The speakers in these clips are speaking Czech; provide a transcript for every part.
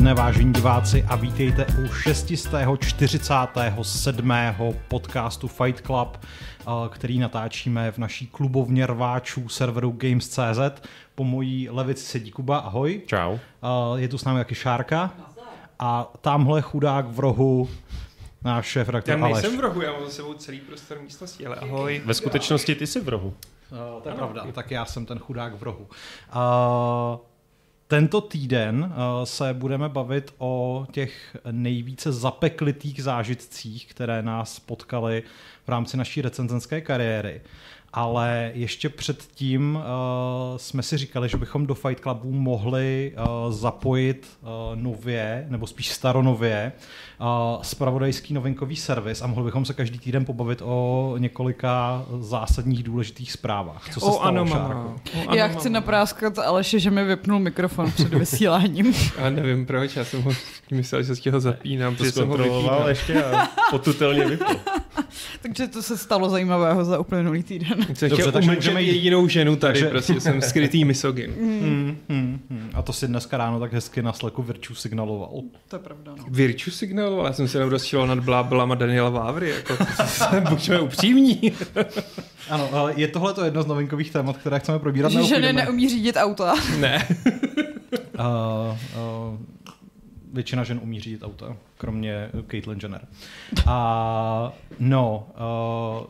Odpoledne, vážení diváci, a vítejte u 647. podcastu Fight Club, eh, který natáčíme v naší klubovně rváčů serveru Games.cz. Po mojí levici sedí Kuba, ahoj. Čau. Eh, Je tu s námi taky Šárka. A tamhle chudák v rohu náš šéf Já redaktor Aleš. nejsem v rohu, já mám za sebou celý prostor místnosti, ale ahoj. Ve skutečnosti ty jsi v rohu. Uh, to je pravda, tak já jsem ten chudák v rohu. Uh, tento týden uh, se budeme bavit o těch nejvíce zapeklitých zážitcích, které nás potkaly v rámci naší recenzenské kariéry. Ale ještě předtím uh, jsme si říkali, že bychom do Fight Clubu mohli uh, zapojit uh, nově, nebo spíš staronově, uh, spravodajský novinkový servis a mohli bychom se každý týden pobavit o několika zásadních důležitých zprávách. Co se O stalo, ano, mama. O, ano, Já chci mama. napráskat Aleše, že mi vypnul mikrofon před vysíláním. Já nevím proč, já jsem ho myslel, že si ho zapínám, To že jsem ho vypínal. ještě a potutelně vypl. Takže to se stalo zajímavého za uplynulý týden. Dobře, takže můžeme jít- jedinou ženu tady, takže- prostě jsem skrytý misogyn. Hmm, hmm, hmm. A to si dneska ráno tak hezky na Slacku Virtue signaloval. To je pravda, no. Virtue signáloval, já jsem se rozčíval nad bláblama Daniela Vávry, jako buďme upřímní. Ano, ale je tohle to jedno z novinkových témat, které chceme probírat? Že ženy neumí řídit auta. ne. Uh, uh, většina žen umí řídit auta, kromě Caitlyn Jenner. A no, uh,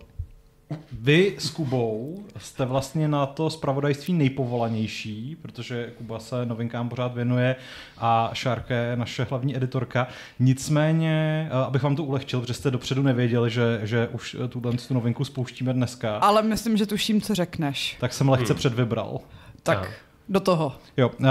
vy s Kubou jste vlastně na to zpravodajství nejpovolanější, protože Kuba se novinkám pořád věnuje a Šárka je naše hlavní editorka. Nicméně, uh, abych vám to ulehčil, protože jste dopředu nevěděli, že, že už uh, tuhle tu novinku spouštíme dneska, Ale myslím, že tuším, co řekneš. tak jsem lehce předvybral. Tak, Ano. Do toho. Jo, uh,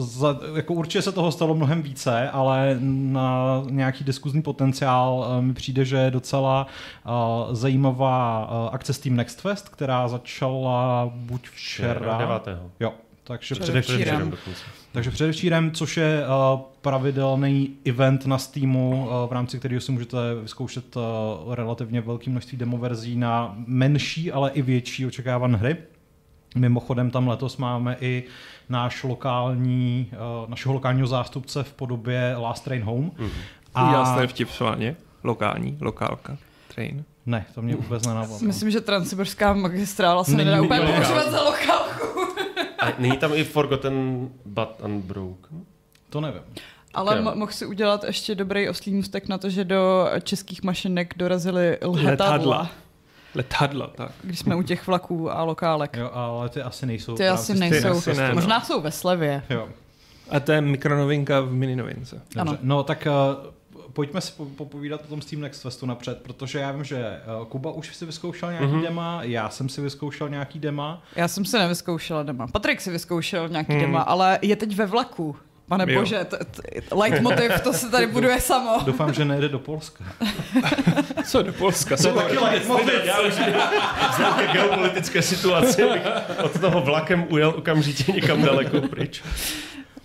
za, jako určitě se toho stalo mnohem více, ale na nějaký diskuzní potenciál uh, mi přijde, že je docela uh, zajímavá uh, akce s Team Next Fest, která začala buď včera. Devátého. Jo, takže Předevčírem. předevčírem. dokonce. Takže předevčírem, což je uh, pravidelný event na Steamu, uh, v rámci kterého si můžete vyzkoušet uh, relativně velké množství demoverzí na menší, ale i větší očekávané hry. Mimochodem tam letos máme i náš lokální, uh, našeho lokálního zástupce v podobě Last Train Home. Mhm. A... Já jsem vtip. Lokální, lokálka, train. Ne, to mě vůbec nenavalo. Myslím, že transsibirská magistrála se nedá úplně používat za lokálku. A není tam i Forgotten but Unbroken? To nevím. Ale mo- mohl si udělat ještě dobrý oslý můstek na to, že do českých mašinek dorazily lhetadla, Letadla. Letadla, tak. když jsme u těch vlaků a lokálek. Jo, ale ty asi nejsou. Ty asi nejsou. Asi ne, Festu. no. Možná jsou ve slevě. Jo. A to je mikronovinka v mininovince. Dobře. Ano. No tak uh, pojďme si po- popovídat o tom Steam Next Festu napřed, protože já vím, že uh, Kuba už si vyzkoušel nějaký Mhm. mm-hmm. dema, já jsem si vyzkoušel nějaký dema. Já jsem se nevyzkoušela dema. Patrik si vyzkoušel nějaký Hmm. dema, ale je teď ve vlaku. Pane Jo. bože, t- t- leitmotiv, to se tady buduje samo. Doufám, že nejde do Polska. Co do Polska? Co Já už vzhledem ke geopolitické situaci bych od toho vlakem ujel okamžitě někam daleko pryč.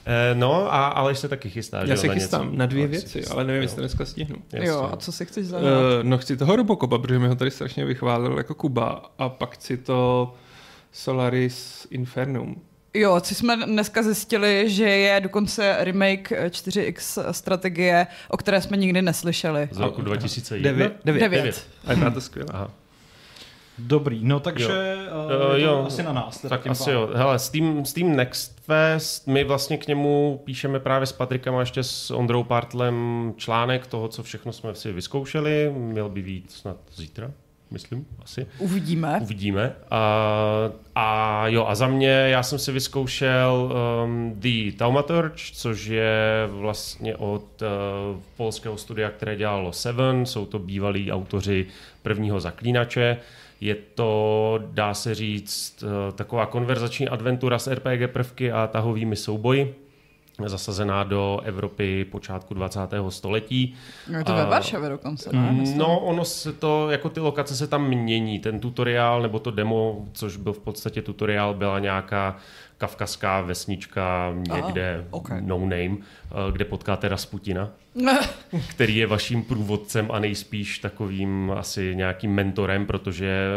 Eh, no, a Aleš se taky chystá, že Já se chystám něco. na dvě se věci, chystá, ale nevím, jo. jestli to dneska stihnu. Jasně. Jo, a co si chceš Uh, zahrát? no chci toho Robocopa, protože mi ho tady strašně vychválil jako Kuba a pak chci to Solaris Infernum. Jo, co jsme dneska zjistili, že je dokonce remake eh, 4X strategie, o které jsme nikdy neslyšeli. Z roku 2001? Devět. Devět. Devět. Devět. A je to skvělé. Aha. Dobrý, no takže Jo. uh, Eh, jo. asi na nás. teda Tak tím asi pádem. jo. Hele, Steam, Steam Next Fest, my vlastně k němu píšeme právě s Patrikem a ještě s Ondrou Partlem článek toho, co všechno jsme si vyzkoušeli. Měl by být snad zítra, myslím, asi. Uvidíme. Uvidíme. A, a jo, a za mě, já jsem si vyzkoušel um, The Taumaturge, což je vlastně od uh, polského studia, které dělalo Seven. Jsou to bývalí autoři prvního zaklínače. Je to, dá se říct, uh, taková konverzační adventura s RPG prvky a tahovými souboji zasazená do Evropy počátku 20. století. Je to ve Varšavě dokonce, ne? Myslím. No, ono se to, jako ty lokace se tam mění. Ten tutoriál nebo to demo, což byl v podstatě tutoriál, byla nějaká kavkazská vesnička někde Aha, okay. no name, eh, kde potkáte Rasputina, který je vaším průvodcem a nejspíš takovým asi nějakým mentorem, protože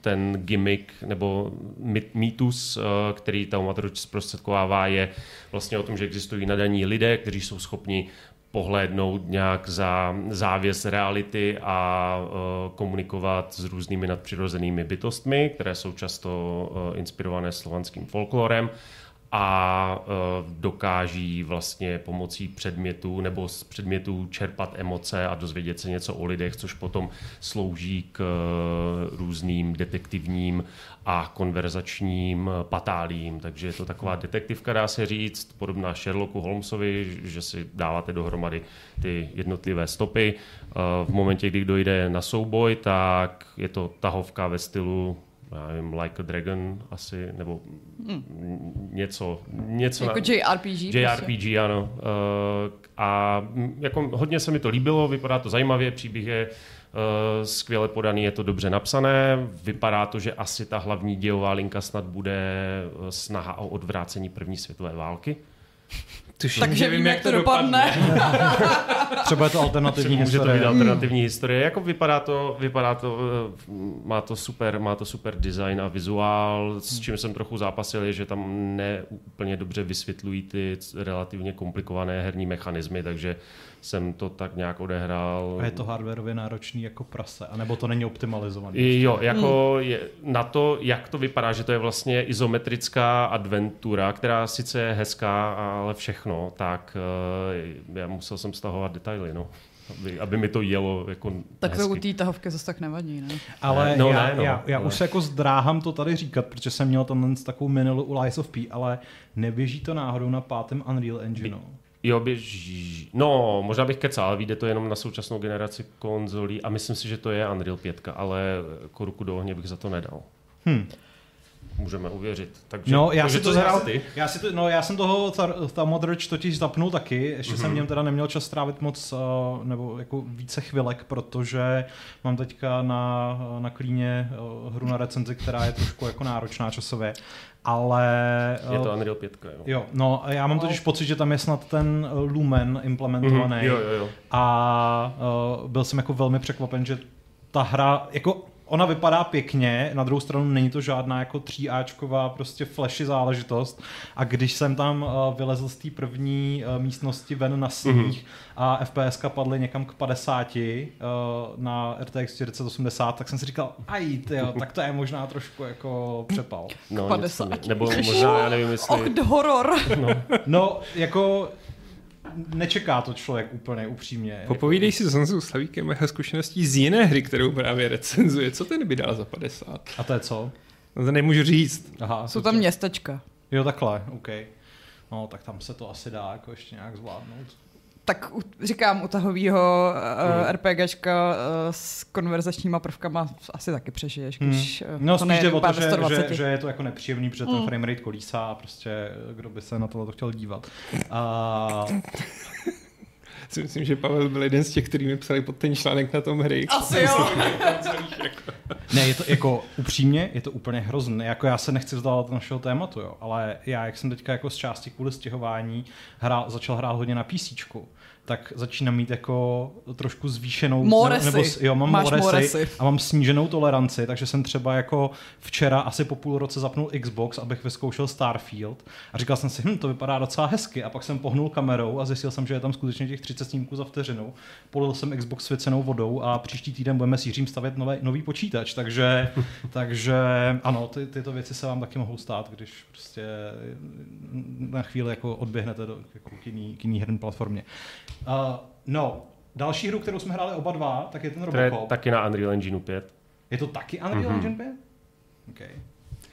ten gimmick nebo mýtus, eh, který Taumatroč zprostředkovává, je vlastně o tom, že existují nadaní lidé, kteří jsou schopni pohlédnout nějak za závěs reality a uh, komunikovat s různými nadpřirozenými bytostmi, které jsou často uh, inspirované slovanským folklorem a uh, dokáží vlastně pomocí předmětů nebo z předmětů čerpat emoce a dozvědět se něco o lidech, což potom slouží k uh, různým detektivním a konverzačním patálím. Takže je to taková detektivka, dá se říct, podobná Sherlocku Holmesovi, že si dáváte dohromady ty jednotlivé stopy. V momentě, kdy dojde na souboj, tak je to tahovka ve stylu já nevím, Like a Dragon asi, nebo hmm. něco. něco jako na, JRPG? JRPG, prostě. ano. Uh, a jako hodně se mi to líbilo, vypadá to zajímavě, příběh je uh, skvěle podaný, je to dobře napsané, vypadá to, že asi ta hlavní dějová linka snad bude snaha o odvrácení první světové války. Tuším, Takže vím, jak to dopadne. Třeba je to alternativní Může historie. to být alternativní historie. Jako vypadá to, vypadá to, eh, má to super, má to super design a vizuál, s čím jsem trochu zápasil, je, že tam neúplně dobře vysvětlují ty relativně komplikované herní mechanismy, takže jsem to tak nějak odehrál. A je to hardwareově náročný jako prase, anebo to není optimalizovaný? Jo, jako hmm. je, na to, jak to vypadá, že to je vlastně izometrická adventura, která sice je hezká, ale všechno, tak uh, já musel jsem stahovat detaily, no. Aby, aby mi to jelo jako Tak to u té tahovky zase tak nevadí, ne? Ale no, já, ne, no, já, já už se jako zdráhám to tady říkat, protože jsem měl tenhle takovou minulu u Lies of P, ale neběží to náhodou na pátém Unreal Engineu. Jo, běží. No, možná bych kecal, vyjde to jenom na současnou generaci konzolí a myslím si, že to je Unreal 5, ale jako ruku do ohně bych za to nedal. Hmm. Můžeme uvěřit. Takže, no, já si to zhrál ty. Já, si to, no, já jsem toho Tamodrč totiž zapnul taky, ještě mm-hmm. jsem v něm teda neměl čas strávit moc, uh, nebo jako více chvilek, protože mám teďka na, na klíně uh, hru na recenzi, která je trošku jako náročná časově ale... Je to Unreal 5, jo. Jo, no já mám totiž pocit, že tam je snad ten Lumen implementovaný. Mm, jo, jo, jo. A uh, byl jsem jako velmi překvapen, že ta hra, jako ona vypadá pěkně, na druhou stranu není to žádná jako 3Ačková prostě flashy záležitost a když jsem tam uh, vylezl z té první uh, místnosti ven na sníh mm-hmm. a FPS padly někam k 50 uh, na RTX 4080, tak jsem si říkal, aj tyjo, tak to je možná trošku jako přepal. No, 50. Nebo možná, já nevím, jestli... Och, horor. No. no, jako nečeká to člověk úplně upřímně. Popovídej si s Honzou Slavíkem jeho zkušeností z jiné hry, kterou právě recenzuje. Co ten by dal za 50? A to je co? No to nemůžu říct. Aha, Jsou tam městečka. Jo, takhle, OK. No, tak tam se to asi dá jako ještě nějak zvládnout tak u, říkám, u tahovýho uh, mm. RPGčka uh, s konverzačníma prvkama asi taky přežiješ, hmm. když mm. No to spíš jde o to, že, že, že, je to jako nepříjemný, protože mm. ten framerate kolísá a prostě kdo by se na to chtěl dívat. A... si myslím, že Pavel byl jeden z těch, kteří mi psali pod ten článek na tom hry. Asi jo. ne, je to jako upřímně, je to úplně hrozné. Jako já se nechci vzdávat našeho tématu, jo, ale já, jak jsem teďka jako z části kvůli stěhování hrál, začal hrát hodně na PC, tak začínám mít jako trošku zvýšenou... Moresy. Nebo, jo, mám Máš moresy, moresy a mám sníženou toleranci, takže jsem třeba jako včera asi po půl roce zapnul Xbox, abych vyzkoušel Starfield a říkal jsem si, hm, to vypadá docela hezky a pak jsem pohnul kamerou a zjistil jsem, že je tam skutečně těch 30 snímků za vteřinu. Polil jsem Xbox svěcenou vodou a příští týden budeme s Jiřím stavět nový, nový počítač, takže, takže ano, ty, tyto věci se vám taky mohou stát, když prostě na chvíli jako odběhnete do jako k jiný, k jiný herní platformě. Uh, no, další hru, kterou jsme hráli oba dva, tak je ten Robocop. To je taky na Unreal Engine 5. Je to taky Unreal mm-hmm. Engine 5? Okay.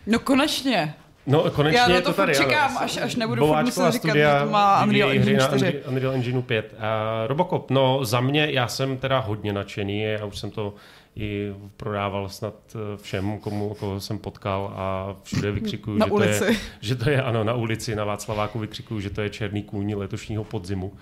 No konečně. No konečně Já je to, to tady. čekám, ano. až, až nebudu furt muset říkat, že to má Unreal Engine 4. Na Unreal Engine 5. Uh, Robocop, no za mě, já jsem teda hodně nadšený, já už jsem to i prodával snad eh, všem, komu, koho jsem potkal a všude vykřikuju, na že, ulici. To je, že to je, ano, na ulici, na Václaváku vykřikuju, že to je černý kůň letošního podzimu, uh,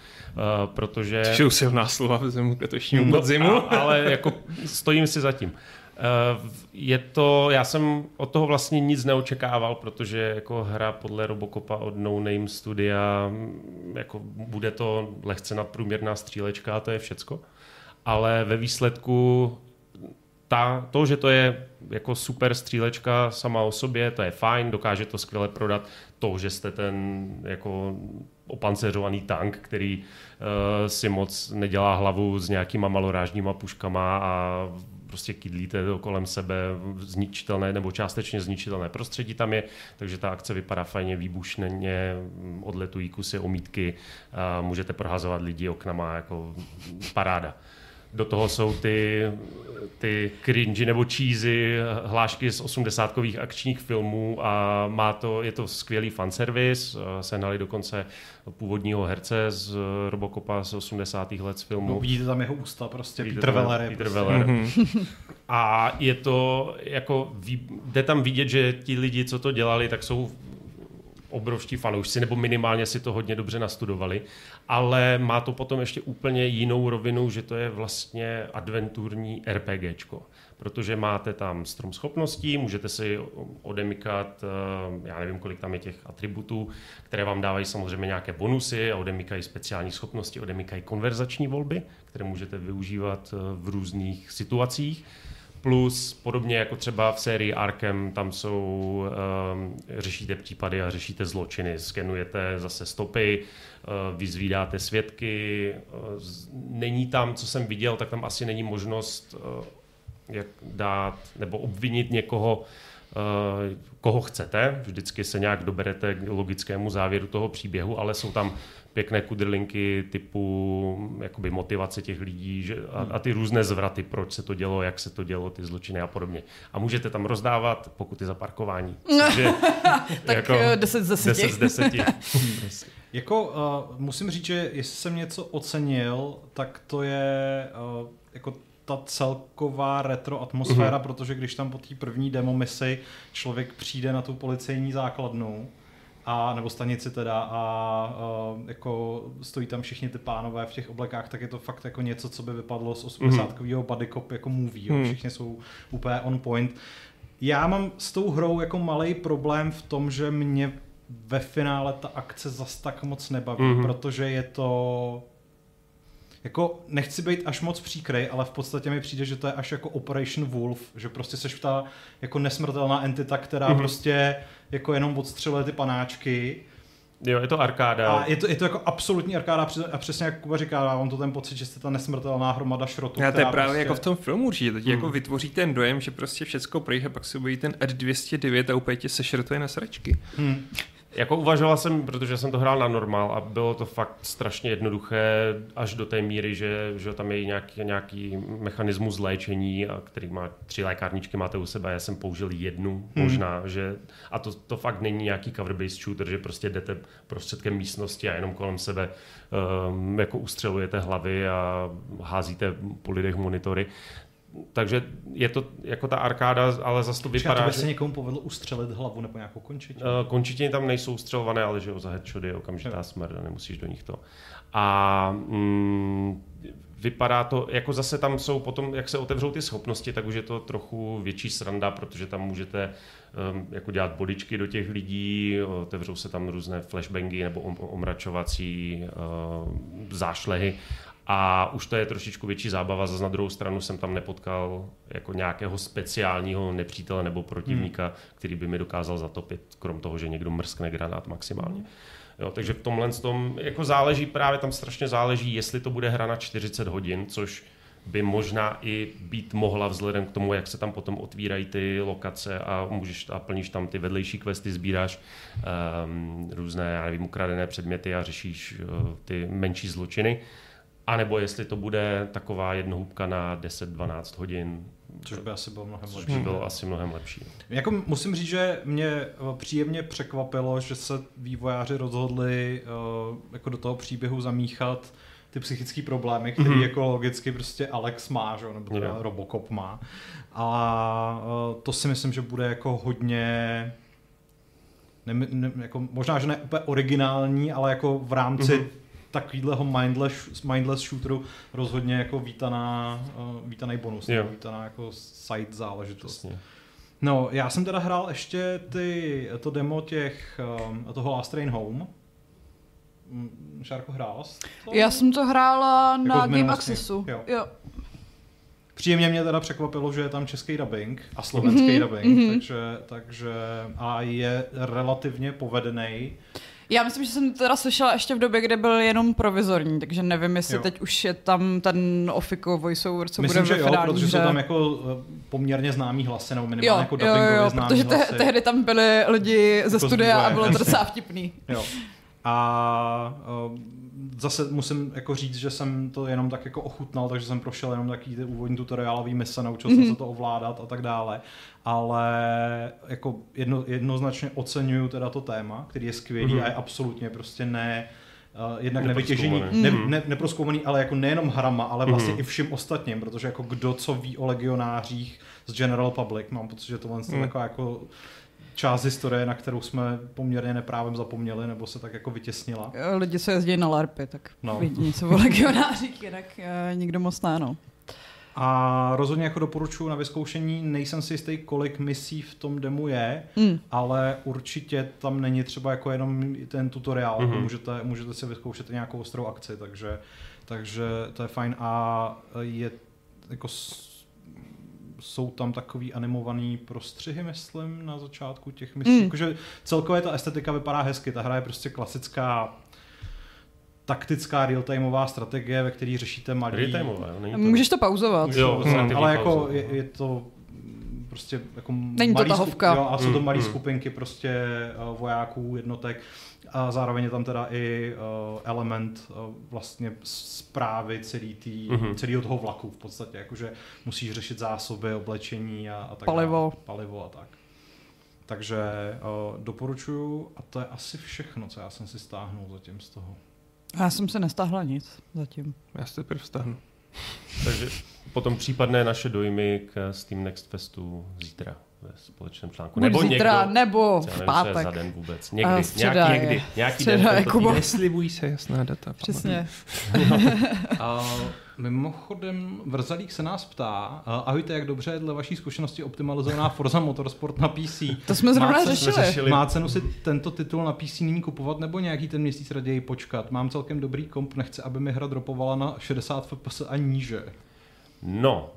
protože... To jsou silná slova v letošního no, podzimu. A, ale jako stojím si zatím. Uh, je to, já jsem od toho vlastně nic neočekával, protože jako hra podle Robocopa od No Name Studia, mm, jako bude to lehce nadprůměrná střílečka a to je všecko. Ale ve výsledku ta, to, že to je jako super střílečka sama o sobě, to je fajn, dokáže to skvěle prodat. To, že jste ten jako opanceřovaný tank, který uh, si moc nedělá hlavu s nějakýma malorážníma puškama a prostě kydlíte kolem sebe zničitelné nebo částečně zničitelné prostředí tam je, takže ta akce vypadá fajně, výbušně, odletují kusy omítky, můžete prohazovat lidi oknama, jako paráda do toho jsou ty, ty cringy nebo cheesy, hlášky z osmdesátkových akčních filmů a má to, je to skvělý fanservice, sehnali dokonce původního herce z Robocopa z 80. let z filmu. No, vidíte tam jeho ústa, prostě Peter, Peter Weller. Peter prostě. Weller. Mm-hmm. A je to, jako, jde tam vidět, že ti lidi, co to dělali, tak jsou obrovští fanoušci, nebo minimálně si to hodně dobře nastudovali, ale má to potom ještě úplně jinou rovinu, že to je vlastně adventurní RPGčko, protože máte tam strom schopností, můžete si odemykat, eh, já nevím, kolik tam je těch atributů, které vám dávají samozřejmě nějaké bonusy a odemykají speciální schopnosti, odemykají konverzační volby, které můžete využívat eh, v různých situacích Plus podobně jako třeba v sérii Arkham, tam jsou, um, řešíte případy a řešíte zločiny, skenujete zase stopy, uh, vyzvídáte svědky. Uh, není tam, co jsem viděl, tak tam asi není možnost uh, jak dát nebo obvinit někoho, koho chcete. Vždycky se nějak doberete k logickému závěru toho příběhu, ale jsou tam pěkné kudrlinky typu jakoby motivace těch lidí že, a, a ty různé zvraty, proč se to dělo, jak se to dělo, ty zločiny a podobně. A můžete tam rozdávat pokuty za parkování. Takže, tak jako 10 z 10. 10 z 10. jako uh, musím říct, že jestli jsem něco ocenil, tak to je uh, jako ta celková retro atmosféra, mm-hmm. protože když tam po té první demo misi člověk přijde na tu policejní základnu, a nebo stanici teda a, a jako stojí tam všichni ty pánové v těch oblekách, tak je to fakt jako něco, co by vypadlo z 80 mm. body cop jako movie, jo. Mm. všichni jsou úplně on point. Já mám s tou hrou jako malý problém v tom, že mě ve finále ta akce zas tak moc nebaví, mm. protože je to jako nechci být až moc příkrej, ale v podstatě mi přijde, že to je až jako Operation Wolf, že prostě seš ta jako nesmrtelná entita, která mm-hmm. prostě jako jenom odstřeluje ty panáčky. Jo, je to arkáda. A je to, je to jako absolutní arkáda a přesně jak Kuba říká, mám to ten pocit, že jste ta nesmrtelná hromada šrotu. Já to je právě prostě... jako v tom filmu určitě, teď jako hmm. jako vytvoří ten dojem, že prostě všecko projde, pak se bojí ten Ed 209 a úplně tě sešrtuje na sračky. Hmm. Jako uvažoval jsem, protože jsem to hrál na normál a bylo to fakt strašně jednoduché až do té míry, že, že tam je nějaký, nějaký mechanismus léčení, a který má tři lékárničky máte u sebe, já jsem použil jednu hmm. možná, že a to, to fakt není nějaký cover-based shooter, že prostě jdete prostředkem místnosti a jenom kolem sebe um, jako ustřelujete hlavy a házíte po lidech monitory takže je to jako ta arkáda, ale zase to vypadá... Počkej, to by se někomu povedlo ustřelit hlavu nebo nějakou končetinu? Uh, končetiny tam nejsou ustřelované, ale že jo, za headshot je okamžitá jo. smrt, nemusíš do nich to. A mm, vypadá to, jako zase tam jsou potom, jak se otevřou ty schopnosti, tak už je to trochu větší sranda, protože tam můžete um, jako dělat bodičky do těch lidí, otevřou se tam různé flashbangy nebo omračovací uh, zášlehy a už to je trošičku větší zábava, zase na druhou stranu jsem tam nepotkal jako nějakého speciálního nepřítele nebo protivníka, hmm. který by mi dokázal zatopit, krom toho, že někdo mrskne granát maximálně. Jo, takže v tomhle tom jako záleží, právě tam strašně záleží, jestli to bude hra na 40 hodin, což by možná i být mohla vzhledem k tomu, jak se tam potom otvírají ty lokace a můžeš a plníš tam ty vedlejší questy, sbíráš um, různé, já nevím, ukradené předměty a řešíš uh, ty menší zločiny. A nebo jestli to bude taková jednohubka na 10-12 hodin. Což by asi bylo mnohem lepší. Což by bylo asi mnohem lepší. Jako musím říct, že mě eh, příjemně překvapilo, že se vývojáři rozhodli uh, jako do toho příběhu zamíchat ty psychické problémy, které mm-hmm. jako logicky prostě Alex má, že? nebo teda yeah. Robocop má. A uh, to si myslím, že bude jako hodně ne, ne, jako, možná, že ne úplně originální, ale jako v rámci mm-hmm takovýhleho mindless, mindless shooteru rozhodně jako vítaná, uh, vítaný bonus, Jo. jo. vítaná jako side záležitost. Přesně. No, já jsem teda hrál ještě ty, to demo těch, um, toho Last Train Home. Mm, Šárko, hrál jsi to? Já jsem to hrála na v Game. Accessu. Jo. jo. Příjemně mě teda překvapilo, že je tam český dubbing a slovenský Mhm, dubbing, mhm. takže, takže a je relativně povedený. Já myslím, že jsem teda slyšela ještě v době, kdy byl jenom provizorní, takže nevím, jestli Jo. teď už je tam ten Ofiko voiceover, co Myslím, bude že ve jo, finální protože hře. jsou tam jako eh, poměrně známý hlasy, nebo minimálně jo, jako jo, dubbingově jo, známý protože te- hlasy. tehdy tam byli lidi ze Jako studia a vývoje, bylo to docela vtipný. Jo. A uh, zase musím jako říct, že jsem to jenom tak jako ochutnal, takže jsem prošel jenom takový ty úvodní tutoriálový mise, naučil Mhm. jsem se to ovládat a tak dále. Ale jako jedno, jednoznačně oceňuju teda to téma, který je skvělý Mhm. a je absolutně prostě ne Uh, jednak nevytěžený, Neprozkoumaný. ne, Mhm. ne, neproskoumaný, ale jako nejenom hrama, ale vlastně Mhm. i vším ostatním, protože jako kdo co ví o legionářích z General Public, mám pocit, že tohle je Mhm. taková jako část historie, na kterou jsme poměrně neprávem zapomněli, nebo se tak jako vytěsnila. Jo, Lidi, co jezdí na LARPy, tak No. vidí něco o legionářích, jinak uh, nikdo moc ne, no. A rozhodně jako doporučuji na vyzkoušení, nejsem si jistý, kolik misí v tom demu je, Mm. ale určitě tam není třeba jako jenom ten tutoriál, Mhm. mm-hmm. můžete, můžete si vyzkoušet i nějakou ostrou akci, takže, takže to je fajn a je jako jsou tam takový animovaný prostřihy, myslím, na začátku těch misí. Mm. Jakože celkově ta estetika vypadá hezky, ta hra je prostě klasická taktická real-timeová strategie, ve které řešíte malý... To... Můžeš to pauzovat. Jo, Hmm, ale jako je, je to prostě jako Není to malý tahovka. jo, a jsou to Mm, malé mm. skupinky prostě eh, vojáků, jednotek a zároveň je tam teda i uh, element uh, vlastně zprávy celý tý, Mhm. celého toho vlaku v podstatě, jakože musíš řešit zásoby, oblečení a, a tak Palivo. dále. Palivo a tak. Takže uh, doporučuju a to je asi všechno, co já jsem si stáhnul zatím z toho. Já jsem se nestáhla nic zatím. Já si teprve vstáhnu. Takže potom případné naše dojmy k Steam Next Festu zítra ve společném článku. Buď Nebo zítra, někdo, nebo v nevím, pátek. za den vůbec. A Někdy, středa nějaký, je. někdy, nějaký Středa den je, Kubo. Neslibují se jasná data. Přesně. A mimochodem, Vrzalík se nás ptá, a ahojte, jak dobře je dle vaší zkušenosti optimalizovaná Forza Motorsport na PC? To jsme zrovna Má řešili. jsme řešili. Má cenu si tento titul na PC nyní kupovat nebo nějaký ten měsíc raději počkat? Mám celkem dobrý komp, nechci, aby mi hra dropovala na 60 fps a níže. No,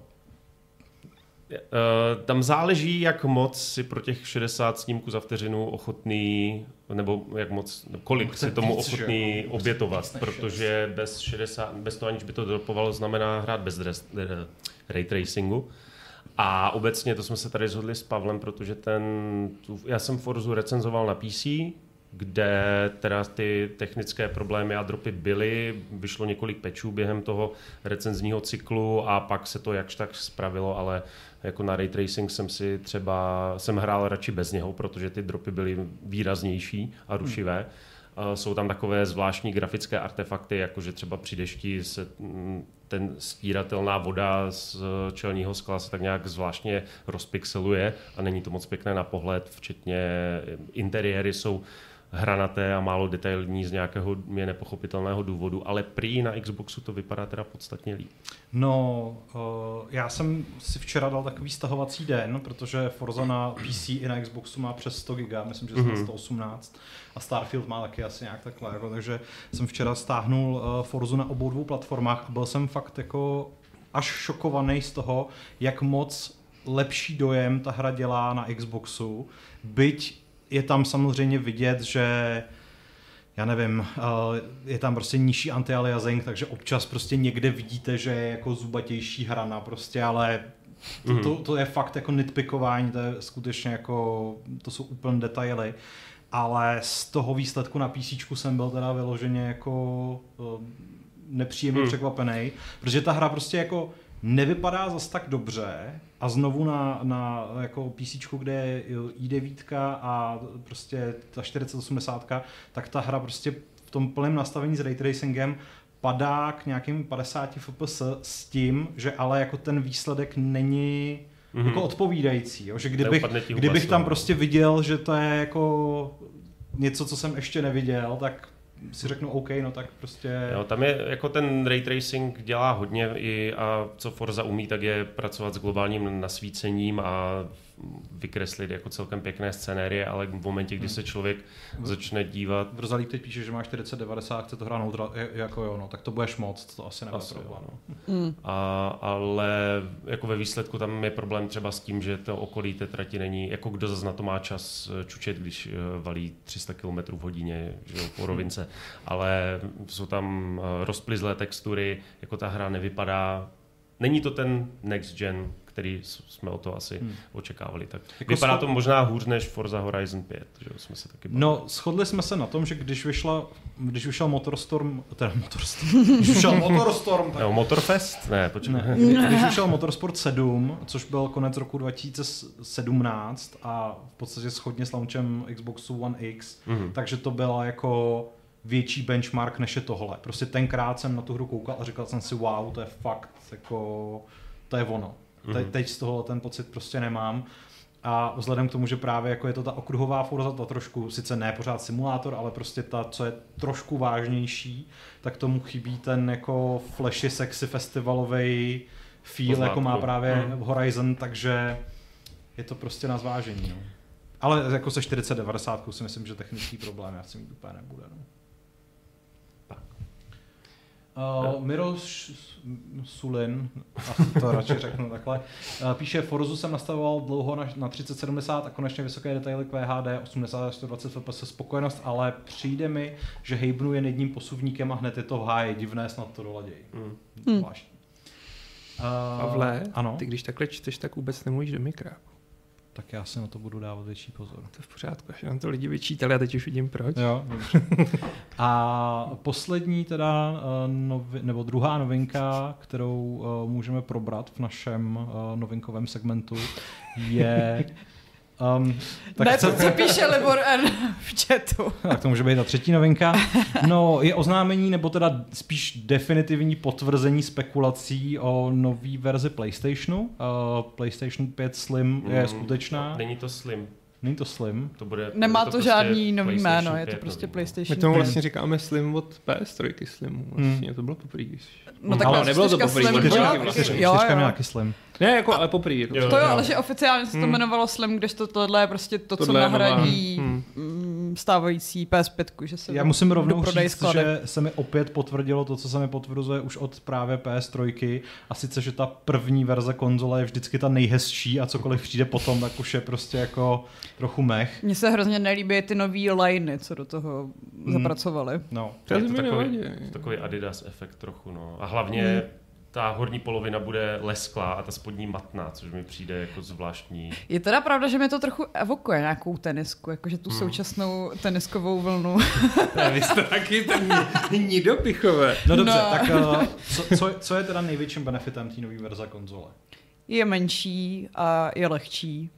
Eh, tam záleží, jak moc si pro těch 60 snímků za vteřinu ochotný, nebo jak moc, kolik Chce si tomu ochotný obětovat, protože bez 60, bez toho aniž by to dropovalo, znamená hrát bez dres, eh, ray tracingu. A obecně, to jsme se tady shodli s Pavlem, protože ten, tu, já jsem Forzu recenzoval na PC, kde teda ty technické problémy a dropy byly, vyšlo několik pečů během toho recenzního cyklu a pak se to jakž tak spravilo, ale jako na ray tracing jsem si třeba, jsem hrál radši bez něho, protože ty dropy byly výraznější a rušivé. Eh, Jsou tam takové zvláštní grafické artefakty, jako že třeba při dešti se mm, ten stíratelná voda z čelního skla se tak nějak zvláštně rozpixeluje a není to moc pěkné na pohled, včetně interiéry jsou hranaté a málo detailní z nějakého mě nepochopitelného důvodu, ale prý na Xboxu to vypadá teda podstatně líp. No, uh, já jsem si včera dal takový stahovací den, protože Forza na PC i na Xboxu má přes 100 GB, myslím, že mm-hmm. Mhm. 118 a Starfield má taky asi nějak takhle, jako, takže jsem včera stáhnul uh, Forzu na obou dvou platformách a byl jsem fakt jako až šokovaný z toho, jak moc lepší dojem ta hra dělá na Xboxu, byť je tam samozřejmě vidět, že já nevím, eh, je tam prostě nižší anti-aliasing, takže občas prostě někde vidíte, že je jako zubatější hrana prostě, ale to, Mhm. to, to je fakt jako nitpikování, to je skutečně jako, to jsou úplně detaily. Ale z toho výsledku na PC jsem byl teda vyloženě jako eh, nepříjemně Hmm. překvapený, protože ta hra prostě jako nevypadá zas tak dobře a znovu na, na jako PC, kde je i9 a prostě ta 4080, tak ta hra prostě v tom plném nastavení s ray tracingem padá k nějakým 50 fps s tím, že ale jako ten výsledek není Mhm. jako odpovídající, jo? že kdybych, kdybych tam toho. prostě viděl, že to je jako něco, co jsem ještě neviděl, tak si řeknu OK, no tak prostě... Jo, tam je, jako ten ray tracing dělá hodně i a co Forza umí, tak je pracovat s globálním nasvícením a vykreslit jako celkem pěkné scenérie, ale v momentě, kdy se člověk začne dívat... V Rozalí teď píše, že má 4090 chce to hrát neutral, jako jo, no, tak to budeš moc, to asi nebude Asi problém. jo, no. Mm. A, ale jako ve výsledku tam je problém třeba s tím, že to okolí té trati není, jako kdo zase na to má čas eh, čučet, když eh, valí 300 km v hodině že jo, po rovince, ale jsou tam eh, rozplizlé textury, jako ta hra nevypadá, není to ten next gen, který jsme o to asi Hmm. očekávali. Tak Jako vypadá scho- to možná hůř než Forza Horizon 5, že jo, jsme se taky bavili. No, shodli jsme se na tom, že když vyšla, když vyšel Motorstorm, teda Motorstorm, když vyšel Motorstorm, tak No, Motorfest? Ne, počkej. Ne. Když vyšel Motorsport 7, což byl konec roku 2017 a v podstatě schodně s launchem Xboxu One X, Mhm. takže to byla jako větší benchmark než je tohle. Prostě tenkrát jsem na tu hru koukal a říkal jsem si, wow, to je fakt, jako, to je ono. Te, Mhm. teď z toho ten pocit prostě nemám. A vzhledem k tomu, že právě jako je to ta okruhová Forza, ta trošku, sice ne pořád simulátor, ale prostě ta, co je trošku vážnější, tak tomu chybí ten jako flashy sexy festivalový feel, Poznátku. jako má právě Hmm. Horizon, takže je to prostě na zvážení. No. Ale jako se 4090 si myslím, že technický problém já si mít úplně nebude. No. Uh, Miroš Sulin, asi to radši řeknu takhle, uh, píše, Forzu jsem nastavoval dlouho na, na 3070 a konečně vysoké detaily QHD, 80 až 120 fps spokojenost, ale přijde mi, že hejbnu jen jedním posuvníkem a hned je to v háji, divné, snad to doladějí. Mm. Zvláštní. Uh, Pavle, ano, ty když takhle čteš, tak vůbec nemluvíš do mikra. Tak já si na to budu dávat větší pozor. To je v pořádku, až nám to lidi vyčítali a teď už vidím proč. Jo. A poslední teda, eh, novi, nebo druhá novinka, kterou eh, můžeme probrat v našem eh, novinkovém segmentu, je... Um, Tak ne, co, to, co píše Libor N v chatu. tak to může být ta třetí novinka. No, je oznámení, nebo teda spíš definitivní potvrzení spekulací o nový verzi PlayStationu. Uh, PlayStation 5 Slim je Mm, skutečná. Není to slim. Není to Slim. To bude, Nemá bude to, prostě žádný nový jméno, je to 5 prostě nový, no. PlayStation My tomu 5. vlastně říkáme Slim od PS3 Slimu. Vlastně to bylo poprvé. když- No tak Ale ale nebylo to poprvé, to vlastně. Čtyřka jo. měla taky Slim. Ne, jako, ale poprvé. Jako Jo, To jo, ale že oficiálně se to Hmm. jmenovalo Slim, kdežto tohle je prostě to, co Tohle nová. nahradí Hmm. mm, stávající PS5, že se Já musím rovnou prodej říct, skladeb. že se mi opět potvrdilo to, co se mi potvrzuje už od právě PS3, a sice, že ta první verze konzole je vždycky ta nejhezčí a cokoliv přijde potom, tak už je prostě jako trochu mech. Mně se hrozně nelíbí ty nový liney, co do toho Hmm. zapracovali. No. To Je to takový, takový Adidas efekt trochu, no. A hlavně Hmm. Ta horní polovina bude lesklá a ta spodní matná, což mi přijde jako zvláštní. Je teda pravda, že mi to trochu evokuje nějakou tenisku, jakože tu Hmm. současnou teniskovou vlnu. Ne, vy jste taky ten nidopichové. No dobře, No. tak uh, co, co, co je teda největším benefitem té nové verze konzole? je menší a je lehčí.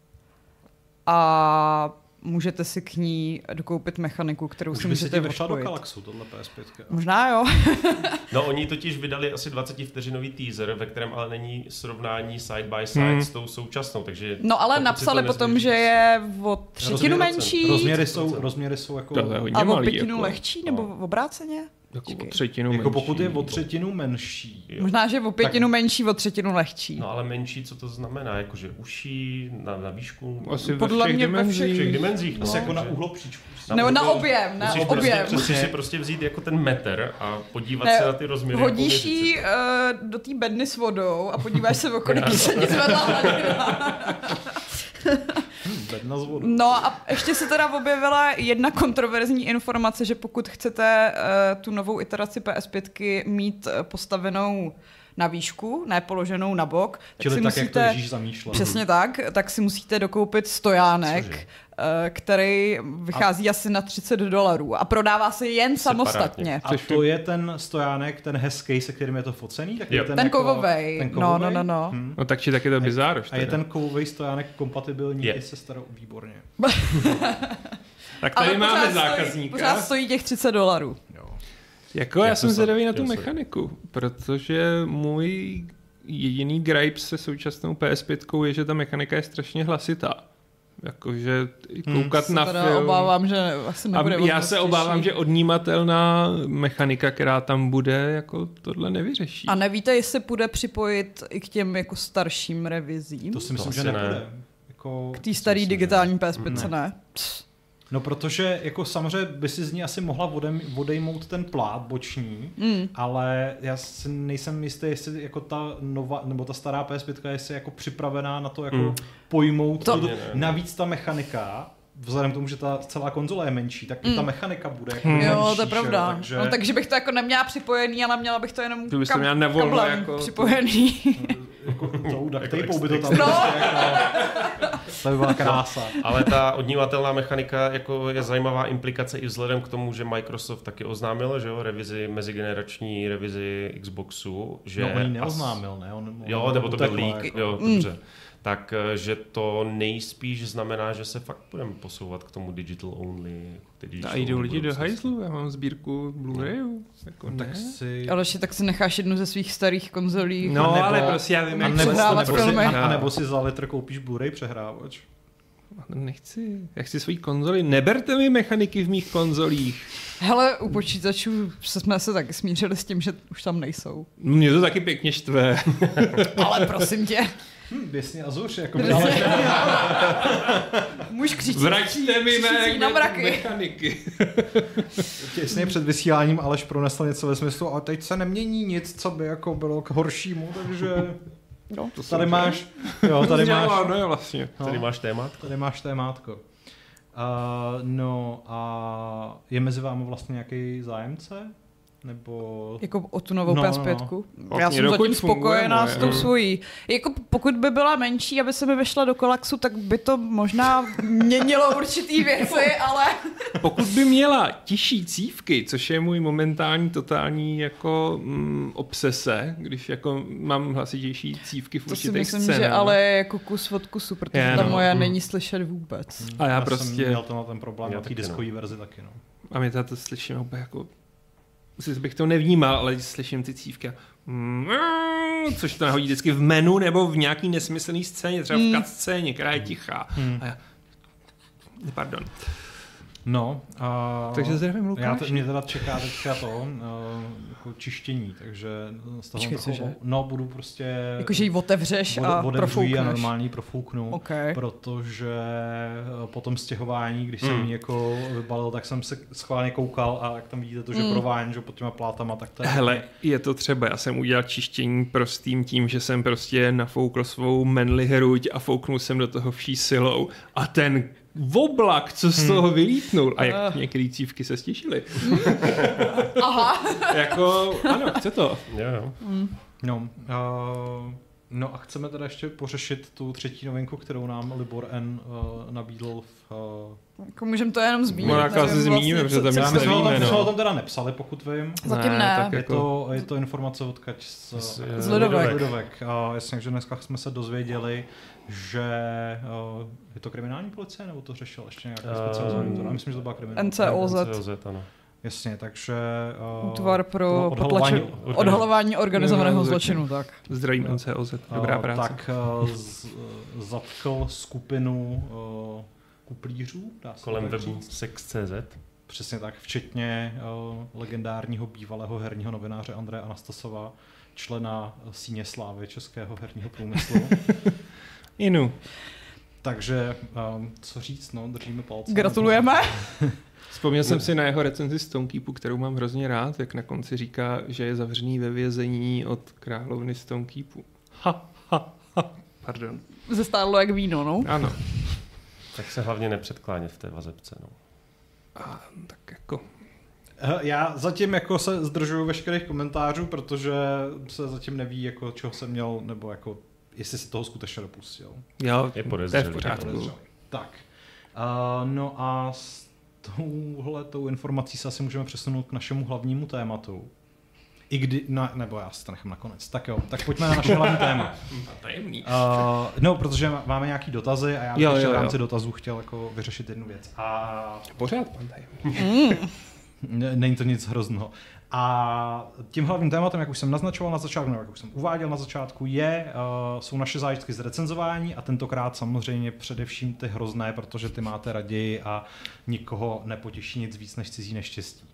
A můžete si k ní dokoupit mechaniku, kterou Už si by se můžete ti vešla do. Galaxu, tohle PS5. Možná jo. No oni totiž vydali asi 20 vteřinový teaser, ve kterém ale není srovnání side by side Hmm. s tou současnou, takže... No ale napsali to potom, že je o třetinu Rozměry menší Rozměry jsou, 100%. rozměry jsou jako... A o pětinu jako, lehčí, nebo no. obráceně? Jako o Počkej. třetinu Jako pokud je menší. o třetinu menší. Jo. Možná, že o pětinu menší, o třetinu lehčí. No ale menší, co to znamená? Jakože uší, na, na výšku, Asi ve Podle všech mě ve v dimenzích. všech dimenzích. Asi No, jako na uhlopříčku. Nebo na objem, na Musíš objem. prostě, musíš si prostě vzít jako ten metr a podívat Ne, se na ty rozměry. Hodíš jako ji měřit uh, do té bedny s vodou a podíváš se, o kolik se ti zvedla hladina. No a ještě se teda objevila jedna kontroverzní informace, že pokud chcete uh, tu novou iteraci PS5 mít uh, postavenou na výšku, ne položenou na bok, tak Čili si tak, jak to musíte... Ježíš zamýšlel. Přesně tak, tak si musíte dokoupit stojánek, Cože? Eh, který vychází asi na 30 dolarů a prodává se jen Separátně. samostatně. A to je ten stojánek, ten hezký, se kterým je to focený? Tak je ten, Ten jako, kovovej, ten no, no, kovovej? no, no. Hm. No tak či tak je to bizároš. A je ten kovový stojánek kompatibilní Je. i se starou? Výborně. Tak tady Ale máme pořád stojí, zákazníka. pořád stojí těch 30 dolarů. Jo. Jako já Já jsem zvědavý na tu já jsem- mechaniku, protože můj jediný gripe se současnou PS5 je, že ta mechanika je strašně hlasitá. Jakože Hmm. koukat Se na teda film. obávám, že asi A nebude já moc se těžší. obávám, že odnímatelná mechanika, která tam bude, jako tohle nevyřeší. A nevíte, jestli půjde připojit i k těm jako starším revizím? To si myslím, asi že ne. nepůjde. Jako, K té staré digitální PS5 Ne. ne. No protože jako samozřejmě by si z ní asi mohla odem, odejmout ten plát boční, Mm. ale já si nejsem jistý, jestli jako ta nová, nebo ta stará PS5 jestli je jako připravená na to jako Mm. pojmout. To- To, navíc ta mechanika, vzhledem k tomu, že ta celá konzole je menší, tak i ta mechanika bude jako Mm. menší, Jo, to je že pravda. Takže, No, takže bych to jako neměla připojený, ale měla bych to jenom Ty bys to kam- měla na volno kablem jako- připojený. jako tou duct Jako tapou by to tam ex- prostě jako, to by byla krása. Ale ta odnímatelná mechanika jako je zajímavá implikace i vzhledem k tomu, že Microsoft taky oznámil, že jo, revizi, mezigenerační revizi Xboxu, že... No, on ji as- neoznámil, ne? On, Jo, on nebo to byl leak, jako. jo, dobře. Tak, eh, že to nejspíš znamená, že se fakt budeme posouvat k tomu digital only. A jdou lidi do hajzlu, já mám sbírku Blu-rayů. Jako Tak si... Ale ještě tak si necháš jednu ze svých starých konzolí. No, nebo- ale prostě já vím, A jak nebo, nebo, si, filmy. a, a nebo si za litr koupíš Blu-ray přehrávač. Nechci, já chci svoji konzoli. Neberte mi mechaniky v mých konzolích. Hele, u počítačů se jsme se taky smířili s tím, že už tam nejsou. Mě to taky pěkně štve. Ale prosím tě, Hm, běsně Azuř, jako by, ale, muž křičí. Vraťte mi křičící na mé mraky. mechaniky. těsně před vysíláním Aleš pronesl něco ve smyslu, a teď se nemění nic, co by jako bylo k horšímu, takže No. to tady máš, jo, tady máš, No, jo, vlastně. no, Tady máš téma? tady máš témátko. Uh, no a je mezi vámi vlastně nějaký zájemce? Nebo... Jako o tu novou No, no, no, PS5. no. Já jsem zatím funguje spokojená moje, s tou no. svojí. Jako pokud by byla menší, aby se mi vešla do kolaxu, tak by to možná měnilo určitý věci, ale Pokud by měla tižší cívky, což je můj momentální totální jako mm, obsese, když jako mám hlasitější cívky v to si určitých myslím, scénách. že ale je jako kus od kusu, protože Je, ta no. moje Mm. není slyšet vůbec. A já jsem prostě- měl tenhle ten problém Já na té taky, no. diskové verzi taky, no. A mě to slyším úplně jako... Bych to nevnímal, ale když slyším ty cívky, a- mm, což to nahodí vždycky v menu nebo v nějaký nesmyslný scéně, třeba v scéně, která je tichá. Hmm. A já... Pardon. No, a... Takže zdravím Já Lukáš. te, mě teda čeká teďka to, uh, jako čištění, takže z toho Počkej, trochu, no budu prostě... Jakože ji otevřeš a a profoukneš. normální profouknu, OK. protože eh, po tom stěhování, když jsem Hmm. ji jako vybalil, tak jsem se schválně koukal a jak tam vidíte to, že Hmm. prování, že pod těma plátama, tak to je... Hele, je to třeba, já jsem udělal čištění prostým tím, že jsem prostě nafoukl svou menly hruď a fouknul jsem do toho vší silou a ten oblak, co z toho vylítnul a jak některé cívky se stišily. Aha. jako, ano, chce to. Jo, jo. No, uh, no a chceme teda ještě pořešit tu třetí novinku, kterou nám Libor N uh, nabídl v... Uh, Jako můžeme to jenom zmínit. No, jako asi zmíníme, co- protože tam nic já my jsme, o tom, nevíme, my jsme no. o tom teda nepsali, pokud vím. Zatím Ne, ne. tak Je jako- to, je to informace odkaď z, Z- z Lidovek. Lidovek. A jasně, že dneska jsme se dozvěděli, že uh, je to kriminální policie, nebo to řešil ještě nějaký Ehm, specializovaný útvar? Já myslím, že to byla kriminální. NCOZ. NCOZ, ano. Jasně, takže... Uh, Útvar pro odhalování, potlačení, odhalování organizovaného No, zločinu, tak. Zdravím NCOZ, dobrá uh, práce. Tak uh, z, zatkl skupinu uh, kuplířů, dá se Kolem webu sex.cz. Přesně tak, včetně uh, legendárního bývalého herního novináře Andreje Anastasova, člena síně slávy českého herního průmyslu. Inu. Takže, um, co říct, no, držíme palce. Gratulujeme. Vzpomněl jsem si na jeho recenzi Stonekeepu, kterou mám hrozně rád, jak na konci říká, že je zavřený ve vězení od královny Stonekeepu. Ha, ha, ha. Pardon. Zestárlo jak víno, no. Ano. Tak se hlavně nepředklánět v té vazebce. No. A, tak jako... Já zatím jako se zdržuju veškerých komentářů, protože se zatím neví, jako čeho jsem měl, nebo jako jestli si toho skutečně dopustil. Jo, Je to je podezřelý. Tak. Uh, no a s touhle tou informací se asi můžeme přesunout k našemu hlavnímu tématu. I kdy, no, nebo já si to nechám nakonec. Tak jo, tak pojďme na naše hlavní téma. Tajemný. Uh, no, protože má- máme nějaký dotazy a já bych Jo, ještě jo, v jo. rámci dotazů chtěl jako vyřešit jednu věc. A Pořád pan tajemný. Ne- Není to nic hrozného. A tím hlavním tématem, jak už jsem naznačoval na začátku, nebo jak už jsem uváděl na začátku, je, uh, jsou naše zážitky z recenzování a tentokrát samozřejmě především ty hrozné, protože ty máte raději a nikoho nepotěší nic víc než cizí neštěstí.